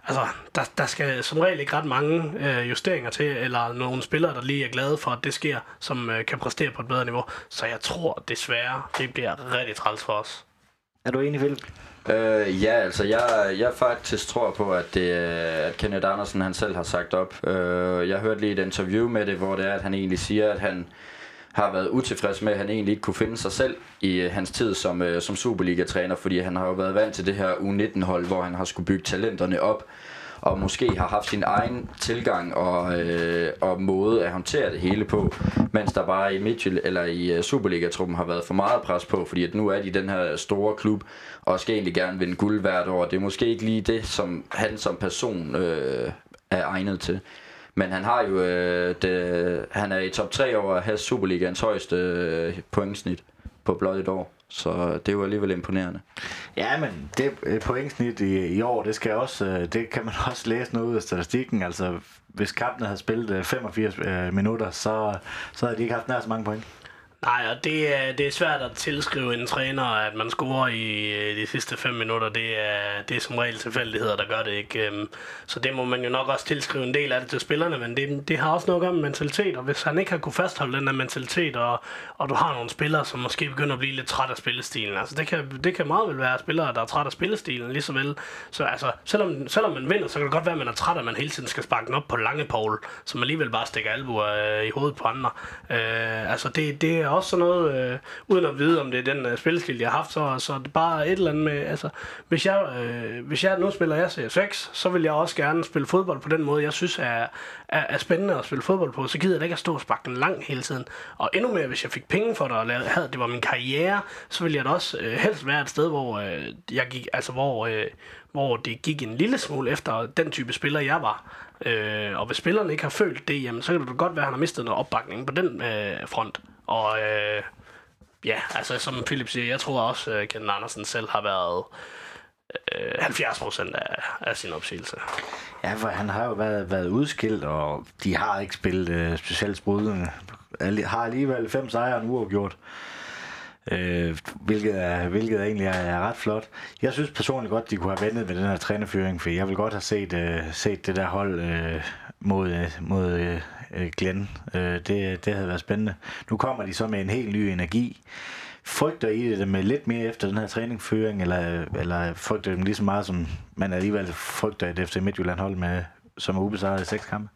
Speaker 4: altså, der, der skal som regel ikke ret mange øh, justeringer til, eller nogle spillere, der lige er glade for, at det sker, som øh, kan præstere på et bedre niveau. Så jeg tror desværre, det bliver rigtig træls for os.
Speaker 2: Er du enig, Philip?
Speaker 3: Øh, ja, altså jeg, jeg faktisk tror på, at, det, at Kenneth Andersen han selv har sagt op. Øh, jeg hørte lige et interview med det, hvor det er, at han egentlig siger, at han har været utilfreds med, at han egentlig ikke kunne finde sig selv i øh, hans tid som, øh, som Superliga-træner, fordi han har jo været vant til det her U19-hold, hvor han har skulle bygge talenterne op, og måske har haft sin egen tilgang og, øh, og måde at håndtere det hele på, mens der bare i Mitchell eller i øh, Superliga-truppen har været for meget pres på, fordi at nu er de den her store klub, og skal egentlig gerne vinde guld hvert år. Det er måske ikke lige det, som han som person øh, er egnet til. Men han har jo øh, det, han er i top 3 over at have Superligans højeste øh, pointsnit på blot et år. Så det er jo alligevel imponerende.
Speaker 2: Ja, men det øh, pointsnit i, i år, det skal også, øh, det kan man også læse noget ud af statistikken. Altså, hvis kampen havde spillet øh, 85 øh, minutter, så, så havde de ikke haft nær så mange point.
Speaker 4: Nej, og det er, det er svært at tilskrive en træner, at man scorer i øh, de sidste 5 minutter. Det er, det er som regel tilfældigheder, der gør det ikke. Øhm, så det må man jo nok også tilskrive en del af det til spillerne, men det, det har også noget at gøre med mentalitet, og hvis han ikke har kunne fastholde den der mentalitet, og, og du har nogle spillere, som måske begynder at blive lidt træt af spillestilen, altså det kan, det kan meget vel være spillere, der er træt af spillestilen, lige så vel. Så altså, selvom, selvom man vinder, så kan det godt være, at man er træt, at man hele tiden skal sparke den op på lange pole, som alligevel bare stikker albuer øh, i hovedet på andre. Øh, altså det, det er også sådan noget, øh, uden at vide, om det er den øh, spilstil, jeg har haft, så, så er det bare et eller andet med, altså, hvis jeg, øh, hvis jeg nu spiller jeg CS6, så vil jeg også gerne spille fodbold på den måde, jeg synes er, er, er spændende at spille fodbold på, så gider jeg da ikke at stå og sparke den lang hele tiden. Og endnu mere, hvis jeg fik penge for det, og havde, det var min karriere, så ville jeg da også øh, helst være et sted, hvor øh, jeg gik, altså hvor, øh, hvor det gik en lille smule efter den type spiller, jeg var. Øh, og hvis spilleren ikke har følt det, jamen, så kan det godt være, at han har mistet noget opbakning på den øh, front. Og øh, ja, altså som Philip siger, jeg tror også, øh, at Ken Andersen selv har været øh, 70 procent af, af sin opsigelse.
Speaker 2: Ja, for han har jo været, været udskilt, og de har ikke spillet øh, specielt sprudende. Har alligevel fem sejre og uafgjort. Øh, hvilket, er, hvilket egentlig er, er ret flot. Jeg synes personligt godt, de kunne have ventet med den her trænerføring, for jeg vil godt have set, øh, set det der hold øh, mod, øh, mod øh, Øh, Glenn. Øh, det, det havde været spændende. Nu kommer de så med en helt ny energi. Frygter I det med lidt mere efter den her træningsføring, eller, eller frygter I dem lige så meget, som man alligevel frygter et FC Midtjylland hold, med, som er ubesejret i seks kampe?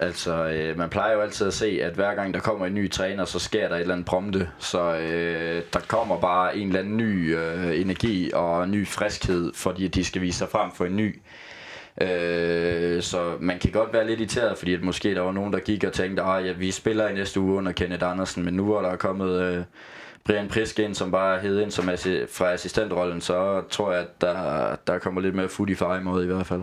Speaker 3: Altså, øh, man plejer jo altid at se, at hver gang der kommer en ny træner, så sker der et eller andet prompte. Så øh, der kommer bare en eller anden ny øh, energi og ny friskhed, fordi de skal vise sig frem for en ny. Øh, så man kan godt være lidt irriteret, fordi at måske der var nogen, der gik og tænkte, at ja, vi spiller i næste uge under Kenneth Andersen, men nu er der kommet øh, Brian Priske ind, som bare hed ind som assi- fra assistentrollen, så tror jeg, at der, der kommer lidt mere fod i far i hvert fald.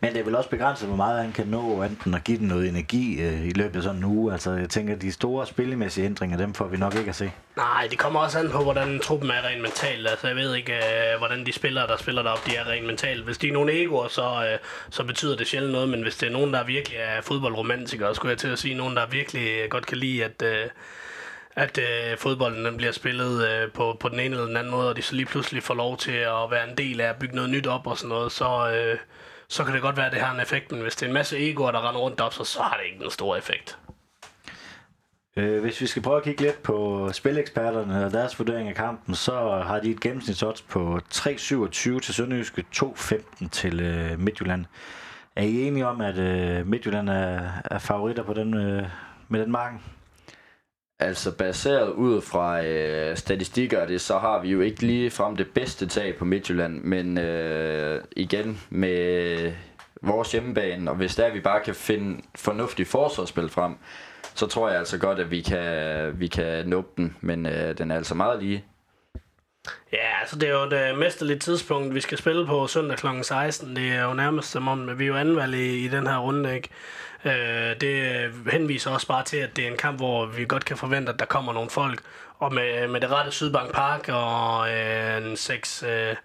Speaker 2: Men det er vel også begrænset, hvor meget han kan nå, enten at give den noget energi øh, i løbet af sådan en uge. Altså, jeg tænker, de store spillemæssige ændringer, dem får vi nok ikke at se.
Speaker 4: Nej, det kommer også an på, hvordan truppen er rent mentalt. Altså, jeg ved ikke, øh, hvordan de spillere, der spiller derop, de er rent mentalt. Hvis de er nogle egoer, så, øh, så betyder det sjældent noget, men hvis det er nogen, der virkelig er fodboldromantikere, skulle jeg til at sige, nogen, der virkelig øh, godt kan lide, at... Øh, at øh, fodbolden den bliver spillet øh, på, på den ene eller den anden måde, og de så lige pludselig får lov til at være en del af at bygge noget nyt op og sådan noget, så, øh, så kan det godt være, at det har en effekt, men hvis det er en masse egoer, der render rundt op, så, så har det ikke en stor effekt.
Speaker 2: Øh, hvis vi skal prøve at kigge lidt på spileksperterne og deres vurdering af kampen, så har de et gennemsnitsodds på 3,27 til Sønderjyske, 2,15 til øh, Midtjylland. Er I enige om, at øh, Midtjylland er, er favoritter på den, øh, med den marken?
Speaker 3: Altså baseret ud fra øh, statistikker, det, så har vi jo ikke lige frem det bedste tag på Midtjylland, men øh, igen med vores hjemmebane, og hvis der vi bare kan finde fornuftige forsvarsspil frem, så tror jeg altså godt, at vi kan, vi kan nå den, men øh, den er altså meget lige.
Speaker 4: Ja, altså det er jo det mesterlige tidspunkt, vi skal spille på søndag kl. 16. Det er jo nærmest som om, vi er jo anvalg i, i den her runde, ikke? Øh, det henviser også bare til, at det er en kamp, hvor vi godt kan forvente, at der kommer nogle folk. Og med, med det rette Sydbank Park og øh, en 6... Øh,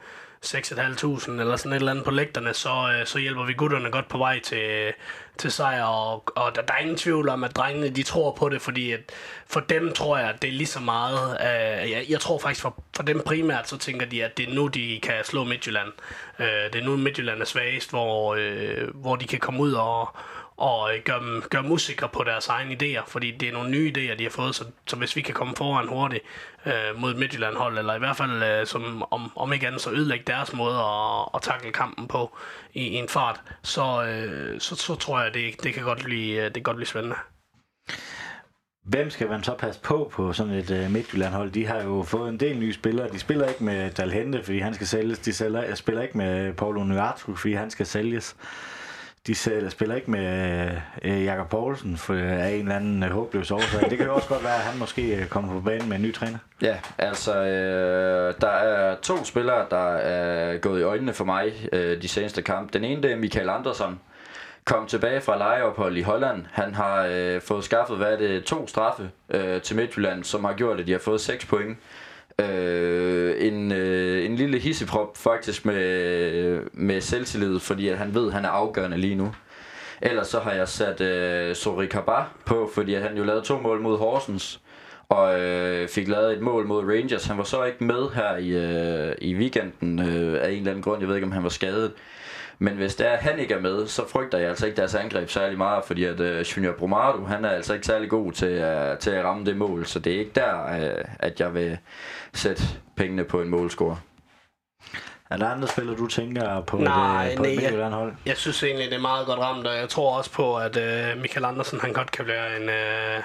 Speaker 4: 6.500 eller sådan et eller andet på lægterne, så, øh, så hjælper vi gutterne godt på vej til, til sejr, og, og der, der er ingen tvivl om, at drengene de tror på det, fordi at for dem tror jeg, at det er lige så meget, øh, jeg, jeg tror faktisk for, for dem primært, så tænker de, at det er nu, de kan slå Midtjylland. Øh, det er nu, Midtjylland er svagest, hvor, øh, hvor de kan komme ud og, og øh, gøre dem, gør dem usikre på deres egne idéer, fordi det er nogle nye idéer, de har fået, så, så hvis vi kan komme foran hurtigt øh, mod Midtjylland-hold, eller i hvert fald øh, som, om, om ikke andet så ødelægge deres måde at, at takle kampen på i, i en fart, så, øh, så, så tror jeg, det, det kan godt blive, øh, det kan godt blive spændende.
Speaker 2: Hvem skal man så passe på på sådan et øh, Midtjylland-hold? De har jo fået en del nye spillere. De spiller ikke med Dalhente, fordi han skal sælges. De sælger, spiller ikke med Paulo Nuartu, fordi han skal sælges de spiller ikke med øh, Jakob Poulsen for, af en eller anden øh, håbløs årsag. Det kan jo også godt være, at han måske øh, kommer på banen med en ny træner.
Speaker 3: Ja, altså øh, der er to spillere, der er gået i øjnene for mig øh, de seneste kampe. Den ene det er Michael Andersson, kom tilbage fra lejeophold i Holland. Han har øh, fået skaffet, hvad er det, to straffe øh, til Midtjylland, som har gjort, at de har fået 6 point. Øh, en, øh, en lille hisseprop faktisk med, med selvtillid, fordi at han ved, at han er afgørende lige nu. Ellers så har jeg sat øh, Sori Kabar på, fordi at han jo lavede to mål mod Horsens, og øh, fik lavet et mål mod Rangers. Han var så ikke med her i, øh, i weekenden øh, af en eller anden grund. Jeg ved ikke, om han var skadet. Men hvis det er, at han ikke er med, så frygter jeg altså ikke deres angreb særlig meget, fordi at uh, Junior Bromado, han er altså ikke særlig god til, uh, til at ramme det mål, så det er ikke der, uh, at jeg vil sætte pengene på en målscore.
Speaker 2: Er der andre spillere, du tænker på
Speaker 4: nej,
Speaker 2: et, på
Speaker 4: nej,
Speaker 2: et jeg, hold?
Speaker 4: Jeg synes egentlig, det er meget godt ramt, og jeg tror også på, at uh, Michael Andersen, han godt kan være en... Uh,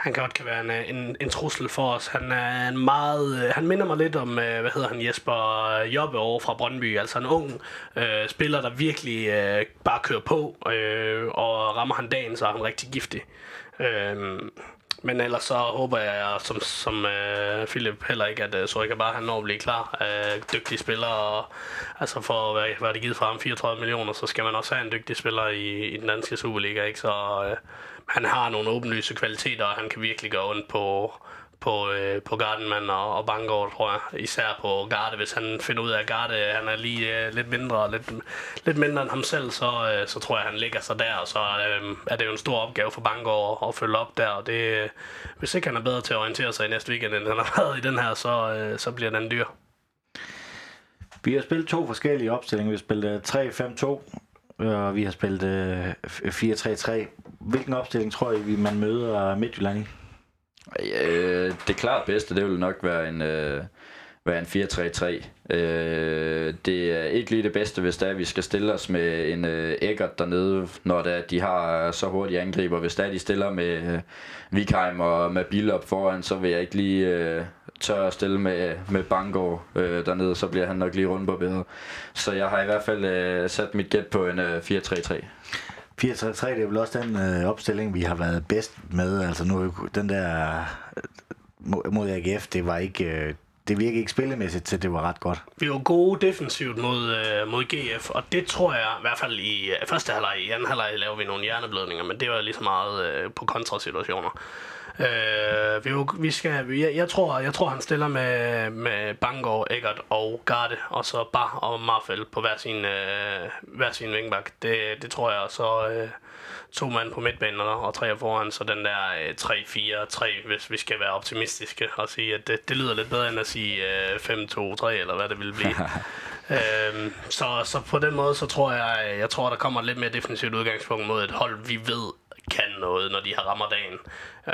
Speaker 4: han godt kan være en, øh, en, en trussel for os. Han er en meget, øh, han minder mig lidt om, øh, hvad hedder han, Jesper Jobbe over fra Brøndby, altså en ung øh, spiller, der virkelig øh, bare kører på, øh, og rammer han dagen, så er han rigtig giftig. Øh, men ellers så håber jeg, som, som øh, Philip heller ikke, at øh, Sorika bare han når at blive klar. Øh, dygtig spiller, og, altså for hvad, hvad det givet for ham, 34 millioner, så skal man også have en dygtig spiller i, i den danske Superliga. Ikke? Så øh, han har nogle åbenlyse kvaliteter, og han kan virkelig gøre ondt på, på, øh, på Gardenman og, og Bangor, tror jeg. Især på Garde, hvis han finder ud af, at Garde han er lige øh, lidt mindre og lidt, lidt mindre end ham selv, så, øh, så tror jeg, han ligger sig der, og så øh, er det jo en stor opgave for Bangor at, at følge op der, og det, øh, hvis ikke han er bedre til at orientere sig i næste weekend, end han har været i den her, så, øh, så bliver den dyr.
Speaker 2: Vi har spillet to forskellige opstillinger. Vi har spillet 3-5-2, Øh, og vi har spillet øh, 4-3-3. Hvilken opstilling tror I, man møder Midtjylland i?
Speaker 3: Øh, det klart bedste, det vil nok være en, øh, være en 4-3-3. Øh, det er ikke lige det bedste, hvis det er, at vi skal stille os med en øh, Eggert dernede, når det er, de har så hurtige angriber. Hvis det er, de stiller med øh, Vikheim og med Billop foran, så vil jeg ikke lige øh, tør at stille med, med Bangor øh, dernede, så bliver han nok lige rundt på bedre. Så jeg har i hvert fald øh, sat mit gæt på en øh, 4-3-3.
Speaker 2: 4-3-3, det er vel også den øh, opstilling, vi har været bedst med. Altså nu, den der øh, mod AGF, det var ikke... Øh, det virkede ikke spillemæssigt til, det var ret godt.
Speaker 4: Vi var gode defensivt mod, øh, mod GF, og det tror jeg i hvert fald i øh, første halvleg. I anden halvleg laver vi nogle hjerneblødninger, men det var lige så meget øh, på kontrasituationer. Øh, vi, vi skal, jeg, jeg, tror, jeg tror, han stiller med, med Bangor, Eggert og Garde, og så Bar og Marfeld på hver sin, øh, hver sin vingbak. Det, det tror jeg, så øh, to mand på midtbanen og tre foran, så den der øh, 3-4-3, hvis vi skal være optimistiske og sige, at det, det lyder lidt bedre end at sige øh, 5-2-3, eller hvad det vil blive. øhm, så, så på den måde, så tror jeg, jeg tror, der kommer et lidt mere defensivt udgangspunkt mod et hold, vi ved kan noget, når de har rammer dagen.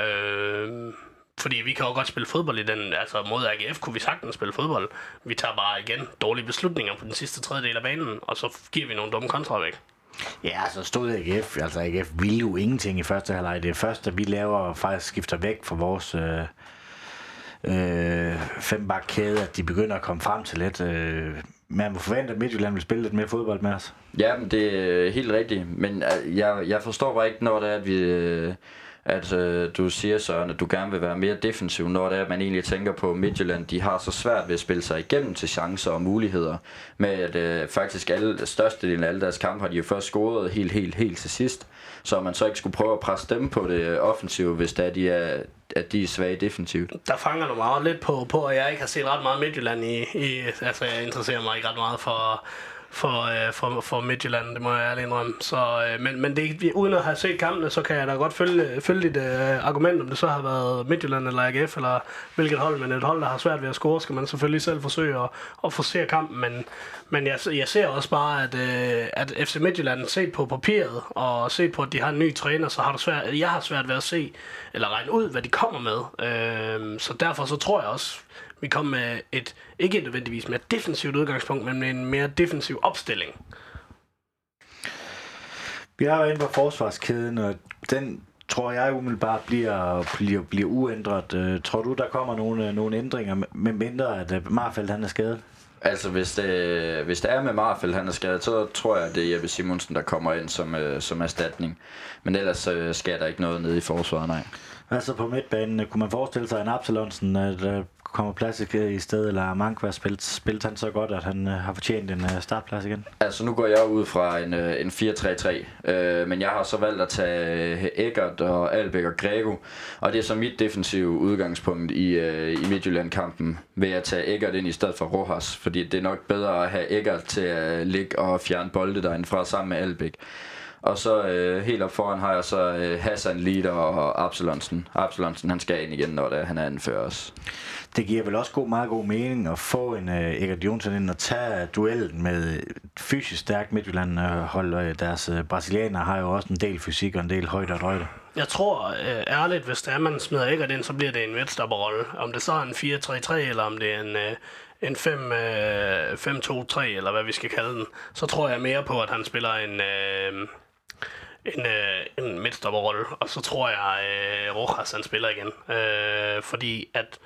Speaker 4: Øh, fordi vi kan jo godt spille fodbold i den, altså mod AGF kunne vi sagtens spille fodbold. Vi tager bare igen dårlige beslutninger på den sidste tredjedel af banen, og så giver vi nogle dumme kontra væk.
Speaker 2: Ja, så stod AGF, altså AGF ville jo ingenting i første halvleg. Det er først, at vi laver faktisk skifter væk fra vores øh, øh, fembakkæde, at de begynder at komme frem til lidt. Øh, man må forvente, at Midtjylland vil spille lidt mere fodbold med os.
Speaker 3: Ja, men det er helt rigtigt. Men øh, jeg, jeg forstår bare ikke, når det er, at vi... Øh, at øh, du siger Søren, at du gerne vil være mere defensiv, når det er, at man egentlig tænker på Midtjylland, de har så svært ved at spille sig igennem til chancer og muligheder, med at øh, faktisk alle, størstedelen af alle deres kampe har de jo først scoret helt, helt, helt til sidst, så man så ikke skulle prøve at presse dem på det øh, offensive, hvis det er, de er, at de er svage defensivt.
Speaker 4: Der fanger du meget lidt på, på, at jeg ikke har set ret meget Midtjylland i, i altså jeg interesserer mig ikke ret meget for for, øh, for, for Midtjylland, det må jeg ærligt indrømme. Så, øh, men, men det, uden at have set kampene, så kan jeg da godt følge, følge dit øh, argument, om det så har været Midtjylland eller AGF, eller hvilket hold, men et hold, der har svært ved at score, skal man selvfølgelig selv forsøge at, at forsere kampen, men, men jeg, jeg ser også bare, at, øh, at FC Midtjylland, set på papiret, og set på, at de har en ny træner, så har du svært, jeg har svært ved at se, eller regne ud, hvad de kommer med. Øh, så derfor så tror jeg også, vi kom med et, ikke nødvendigvis mere defensivt udgangspunkt, men med en mere defensiv opstilling.
Speaker 2: Vi har været inde på forsvarskæden, og den tror jeg umiddelbart bliver, bliver, bliver uændret. Uh, tror du, der kommer nogle, nogle ændringer, med mindre at uh, Marfeldt han er skadet?
Speaker 3: Altså, hvis det, hvis det er med Marfeldt, han er skadet, så tror jeg, at det er Jeppe Simonsen, der kommer ind som, uh, som erstatning. Men ellers uh, skal der ikke noget nede i forsvaret, nej.
Speaker 2: Altså på midtbanen, kunne man forestille sig en Absalonsen, øh, at kommer plads i stedet, eller Mankva spillet, spillet han så godt, at han øh, har fortjent en øh, startplads igen?
Speaker 3: Altså nu går jeg ud fra en, en 4-3-3, øh, men jeg har så valgt at tage Eggert og Albæk og Grego, og det er så mit defensive udgangspunkt i, øh, i Midtjylland-kampen, ved at tage Eggert ind i stedet for Rojas, fordi det er nok bedre at have Eggert til at ligge og fjerne bolde derinde fra sammen med Albæk. Og så øh, helt op foran har jeg så øh, Hassan Lider og Absalonsen. Absalonsen han skal ind igen, når det, han er anfører os.
Speaker 2: Det giver vel også god, meget god mening at få en uh, Egert Jonsson ind og tage duellen med fysisk stærkt Midtjylland hold. Deres uh, brasilianere har jo også en del fysik og en del højde og drøjde.
Speaker 4: Jeg tror uh, ærligt, hvis der er, man smider Egert ind, så bliver det en midtstopperrolle. Om det så er en 4-3-3, eller om det er en... Uh, en 5-2-3, eller hvad vi skal kalde den, så tror jeg mere på, at han spiller en, øh, en, øh, en midtstopperrolle, og så tror jeg, øh, Rojas han spiller igen. Øh, fordi at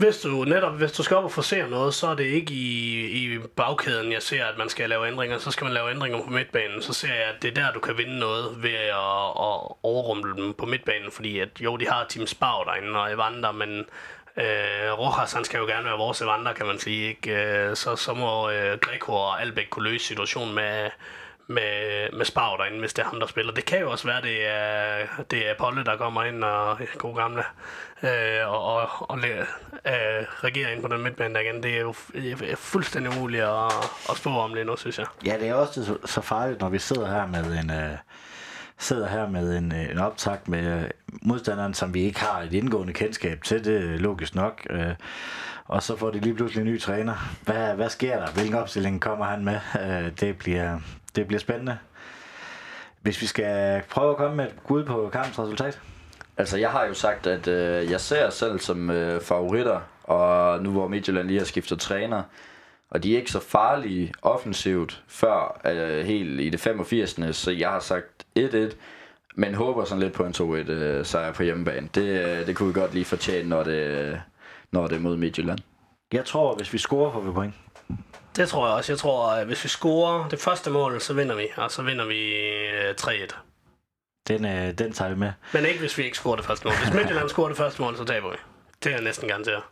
Speaker 4: hvis du netop, hvis du skal op og forsere noget, så er det ikke i, i bagkæden, jeg ser, at man skal lave ændringer. Så skal man lave ændringer på midtbanen. Så ser jeg, at det er der, du kan vinde noget ved at, at overrumple dem på midtbanen. Fordi at, jo, de har Team Spau derinde og Evander, men øh, Rojas, han skal jo gerne være vores Evander, kan man sige. Ikke? Øh, så, så må øh, Greco og Albeck kunne løse situationen med, med, med Spau derinde, hvis det er ham, der spiller. Det kan jo også være, det er, det er Polle, der kommer ind og god gamle øh, og, og, og øh, regerer ind på den midtbane der igen. Det er jo er fuldstændig umuligt at, at spå om lige nu, synes jeg.
Speaker 2: Ja, det er også så, så farligt, når vi sidder her med en... Øh sidder her med en, øh, en optakt med øh, modstanderen, som vi ikke har et indgående kendskab til, det er logisk nok. Øh, og så får de lige pludselig en ny træner. Hvad, hvad sker der? Hvilken opstilling kommer han med? Øh, det, bliver, det bliver spændende. Hvis vi skal prøve at komme med et bud på kampens resultat.
Speaker 3: Altså, jeg har jo sagt, at øh, jeg ser selv som øh, favoritter, og nu hvor Midtjylland lige har skiftet træner, og de er ikke så farlige offensivt før øh, helt i det 85. Så jeg har sagt 1-1, men håber sådan lidt på en 2-1 øh, sejr på hjemmebane. Det, øh, det kunne vi godt lige fortjene, når det, når det er mod Midtjylland.
Speaker 2: Jeg tror, hvis vi scorer, får vi point.
Speaker 4: Det tror jeg også. Jeg tror, at hvis vi scorer det første mål, så vinder vi, og så vinder vi 3-1.
Speaker 2: Den, øh, den tager vi med.
Speaker 4: Men ikke, hvis vi ikke scorer det første mål. Hvis Midtjylland scorer det første mål, så taber vi. Det er jeg næsten garanteret.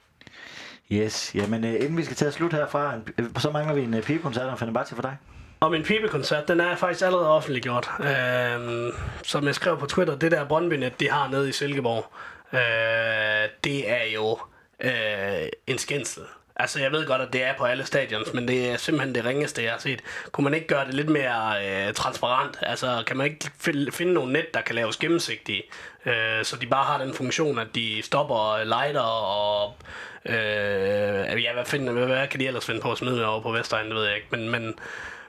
Speaker 2: Yes, jamen øh, inden vi skal til at slutte herfra, øh, så mangler vi en øh, pigekoncert og Fenerbahce for dig.
Speaker 4: Og min pibekoncert, den er faktisk allerede offentliggjort. Øh, som jeg skrev på Twitter, det der Brøndby-net, de har nede i Silkeborg, øh, det er jo øh, en skændsel. Altså, jeg ved godt, at det er på alle stadions, men det er simpelthen det ringeste, jeg har set. Kunne man ikke gøre det lidt mere øh, transparent? Altså, kan man ikke finde nogle net, der kan laves gennemsigtige, øh, så de bare har den funktion, at de stopper lighter og... Øh, ja, hvad, finder, hvad, hvad kan de ellers finde på at smide over på Vestegn, det ved jeg ikke. Men, men,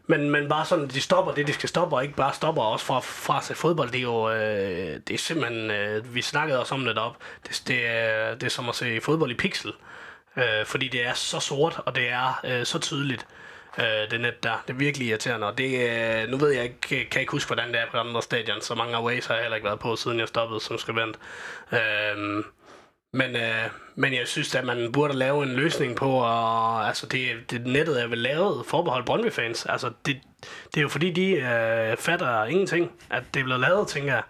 Speaker 4: men, men bare sådan, de stopper det, de skal stoppe, og ikke bare stopper også fra, fra at se fodbold. Det er jo øh, det er simpelthen, øh, vi snakkede også om det op. Det, det, er, det er som at se fodbold i pixel øh, øh, fordi det er så sort, og det er øh, så tydeligt, øh, det net der. Det er virkelig irriterende, og det, øh, nu ved jeg ikke, kan jeg ikke huske, hvordan det er på andre stadion, så mange Aways har jeg heller ikke været på, siden jeg stoppede som skribent. Øh, men, øh, men jeg synes, at man burde lave en løsning på, og altså det, det nettet er vel lavet forbeholdt Brøndby-fans. Altså det, det er jo fordi, de øh, fatter ingenting, at det bliver lavet, tænker jeg.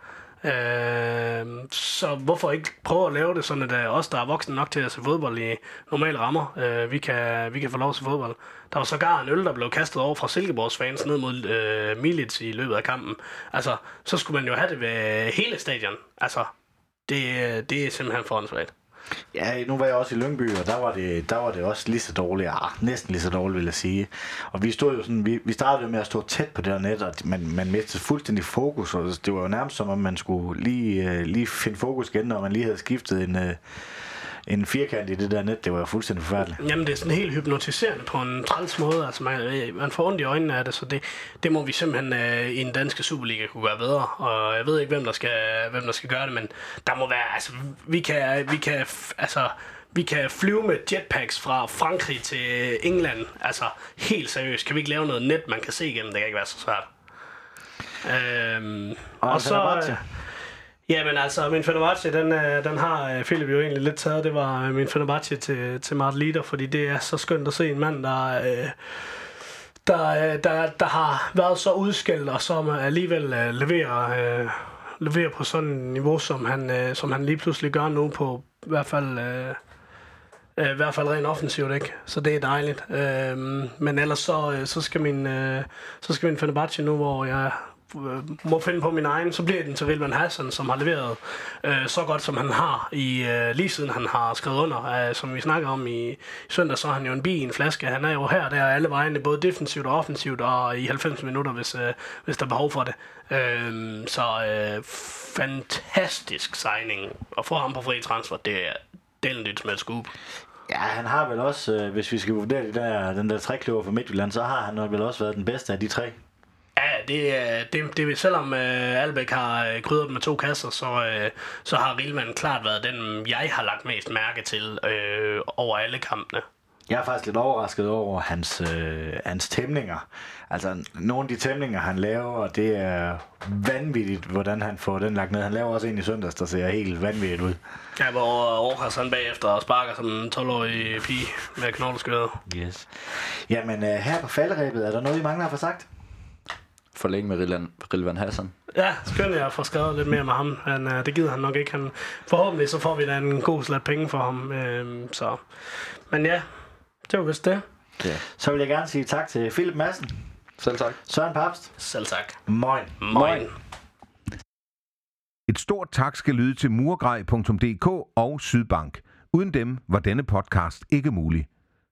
Speaker 4: Øh, så hvorfor ikke prøve at lave det sådan, at øh, os, der er voksne nok til at se fodbold i normale rammer, øh, vi, kan, vi kan få lov til fodbold. Der var sågar en øl, der blev kastet over fra Silkeborgs fans ned mod øh, Milits i løbet af kampen. Altså, så skulle man jo have det ved hele stadion. Altså, det, øh, det er simpelthen forhåndsvægt.
Speaker 2: Ja, nu var jeg også i Lyngby, og der var det, der var det også lige så dårligt. Ja, næsten lige så dårligt, vil jeg sige. Og vi stod jo sådan, vi, vi startede jo med at stå tæt på det der net, og man, man mistede fuldstændig fokus, og det var jo nærmest som om, man skulle lige, øh, lige finde fokus igen, når man lige havde skiftet en, øh, en firkant i det der net, det var fuldstændig forfærdeligt.
Speaker 4: Jamen, det er sådan helt hypnotiserende på en træls måde. Altså, man, øh, man får ondt i øjnene af det, så det, det må vi simpelthen uh, i en danske Superliga kunne gøre bedre. Og jeg ved ikke, hvem der skal, hvem der skal gøre det, men der må være, altså, vi kan, vi kan, altså, vi kan flyve med jetpacks fra Frankrig til England. Altså, helt seriøst. Kan vi ikke lave noget net, man kan se igennem? Det kan ikke være så svært. Øhm,
Speaker 2: og, og så...
Speaker 4: Jamen altså, min Fenerbahce, den, øh, den har øh, Philip jo egentlig lidt taget. Det var øh, min Fenerbahce til, til Martin Lider, fordi det er så skønt at se en mand, der, der, der, der har været så udskældt, og som alligevel leverer, leverer på sådan et niveau, som han, som han lige pludselig gør nu på i hvert fald... i hvert fald rent offensivt, ikke? Så det er dejligt. Øhm, men ellers så, så skal min, så skal min Fenerbahce nu, hvor jeg må finde på min egen, så bliver den til Rilvan Hassan, som har leveret øh, så godt, som han har, i øh, lige siden han har skrevet under. Øh, som vi snakker om i, i søndag, så er han jo en bi i en flaske. Han er jo her der alle vejene, både defensivt og offensivt, og i 90 minutter, hvis, øh, hvis der er behov for det. Øh, så øh, fantastisk signing. Og få ham på fri transfer, det er delen lidt med scoop.
Speaker 2: Ja, han har vel også, øh, hvis vi skal vurdere det der, den der trækløver for Midtjylland, så har han vel også været den bedste af de tre.
Speaker 4: Ja, det, det, det selvom uh, Albæk har uh, krydret med to kasser, så, uh, så har Rilman klart været den, jeg har lagt mest mærke til uh, over alle kampene.
Speaker 2: Jeg er faktisk lidt overrasket over hans, øh, hans tæmninger. Altså, nogle af de tæmninger, han laver, det er vanvittigt, hvordan han får den lagt ned. Han laver også en i søndags, der ser helt vanvittigt ud.
Speaker 4: Ja, hvor Aarhus han bagefter og sparker som en 12-årig pige med knogleskøder.
Speaker 2: Yes. Jamen, øh, her på falderæbet, er der noget, I mangler at få sagt?
Speaker 3: For længe med Rilvan, Rilvan Hassan.
Speaker 4: Ja, skønt jeg får skrevet lidt mere med ham. Han, øh, det gider han nok ikke. Han, forhåbentlig så får vi da en god slat penge for ham. Øh, så. Men ja, det var vist det.
Speaker 3: Ja.
Speaker 2: Så vil jeg gerne sige tak til Philip Madsen,
Speaker 3: Selv tak.
Speaker 2: Søren Papst,
Speaker 4: Selv tak.
Speaker 2: Moin.
Speaker 4: Moin.
Speaker 1: Et stort tak skal lyde til murgrej.dk og Sydbank. Uden dem var denne podcast ikke mulig.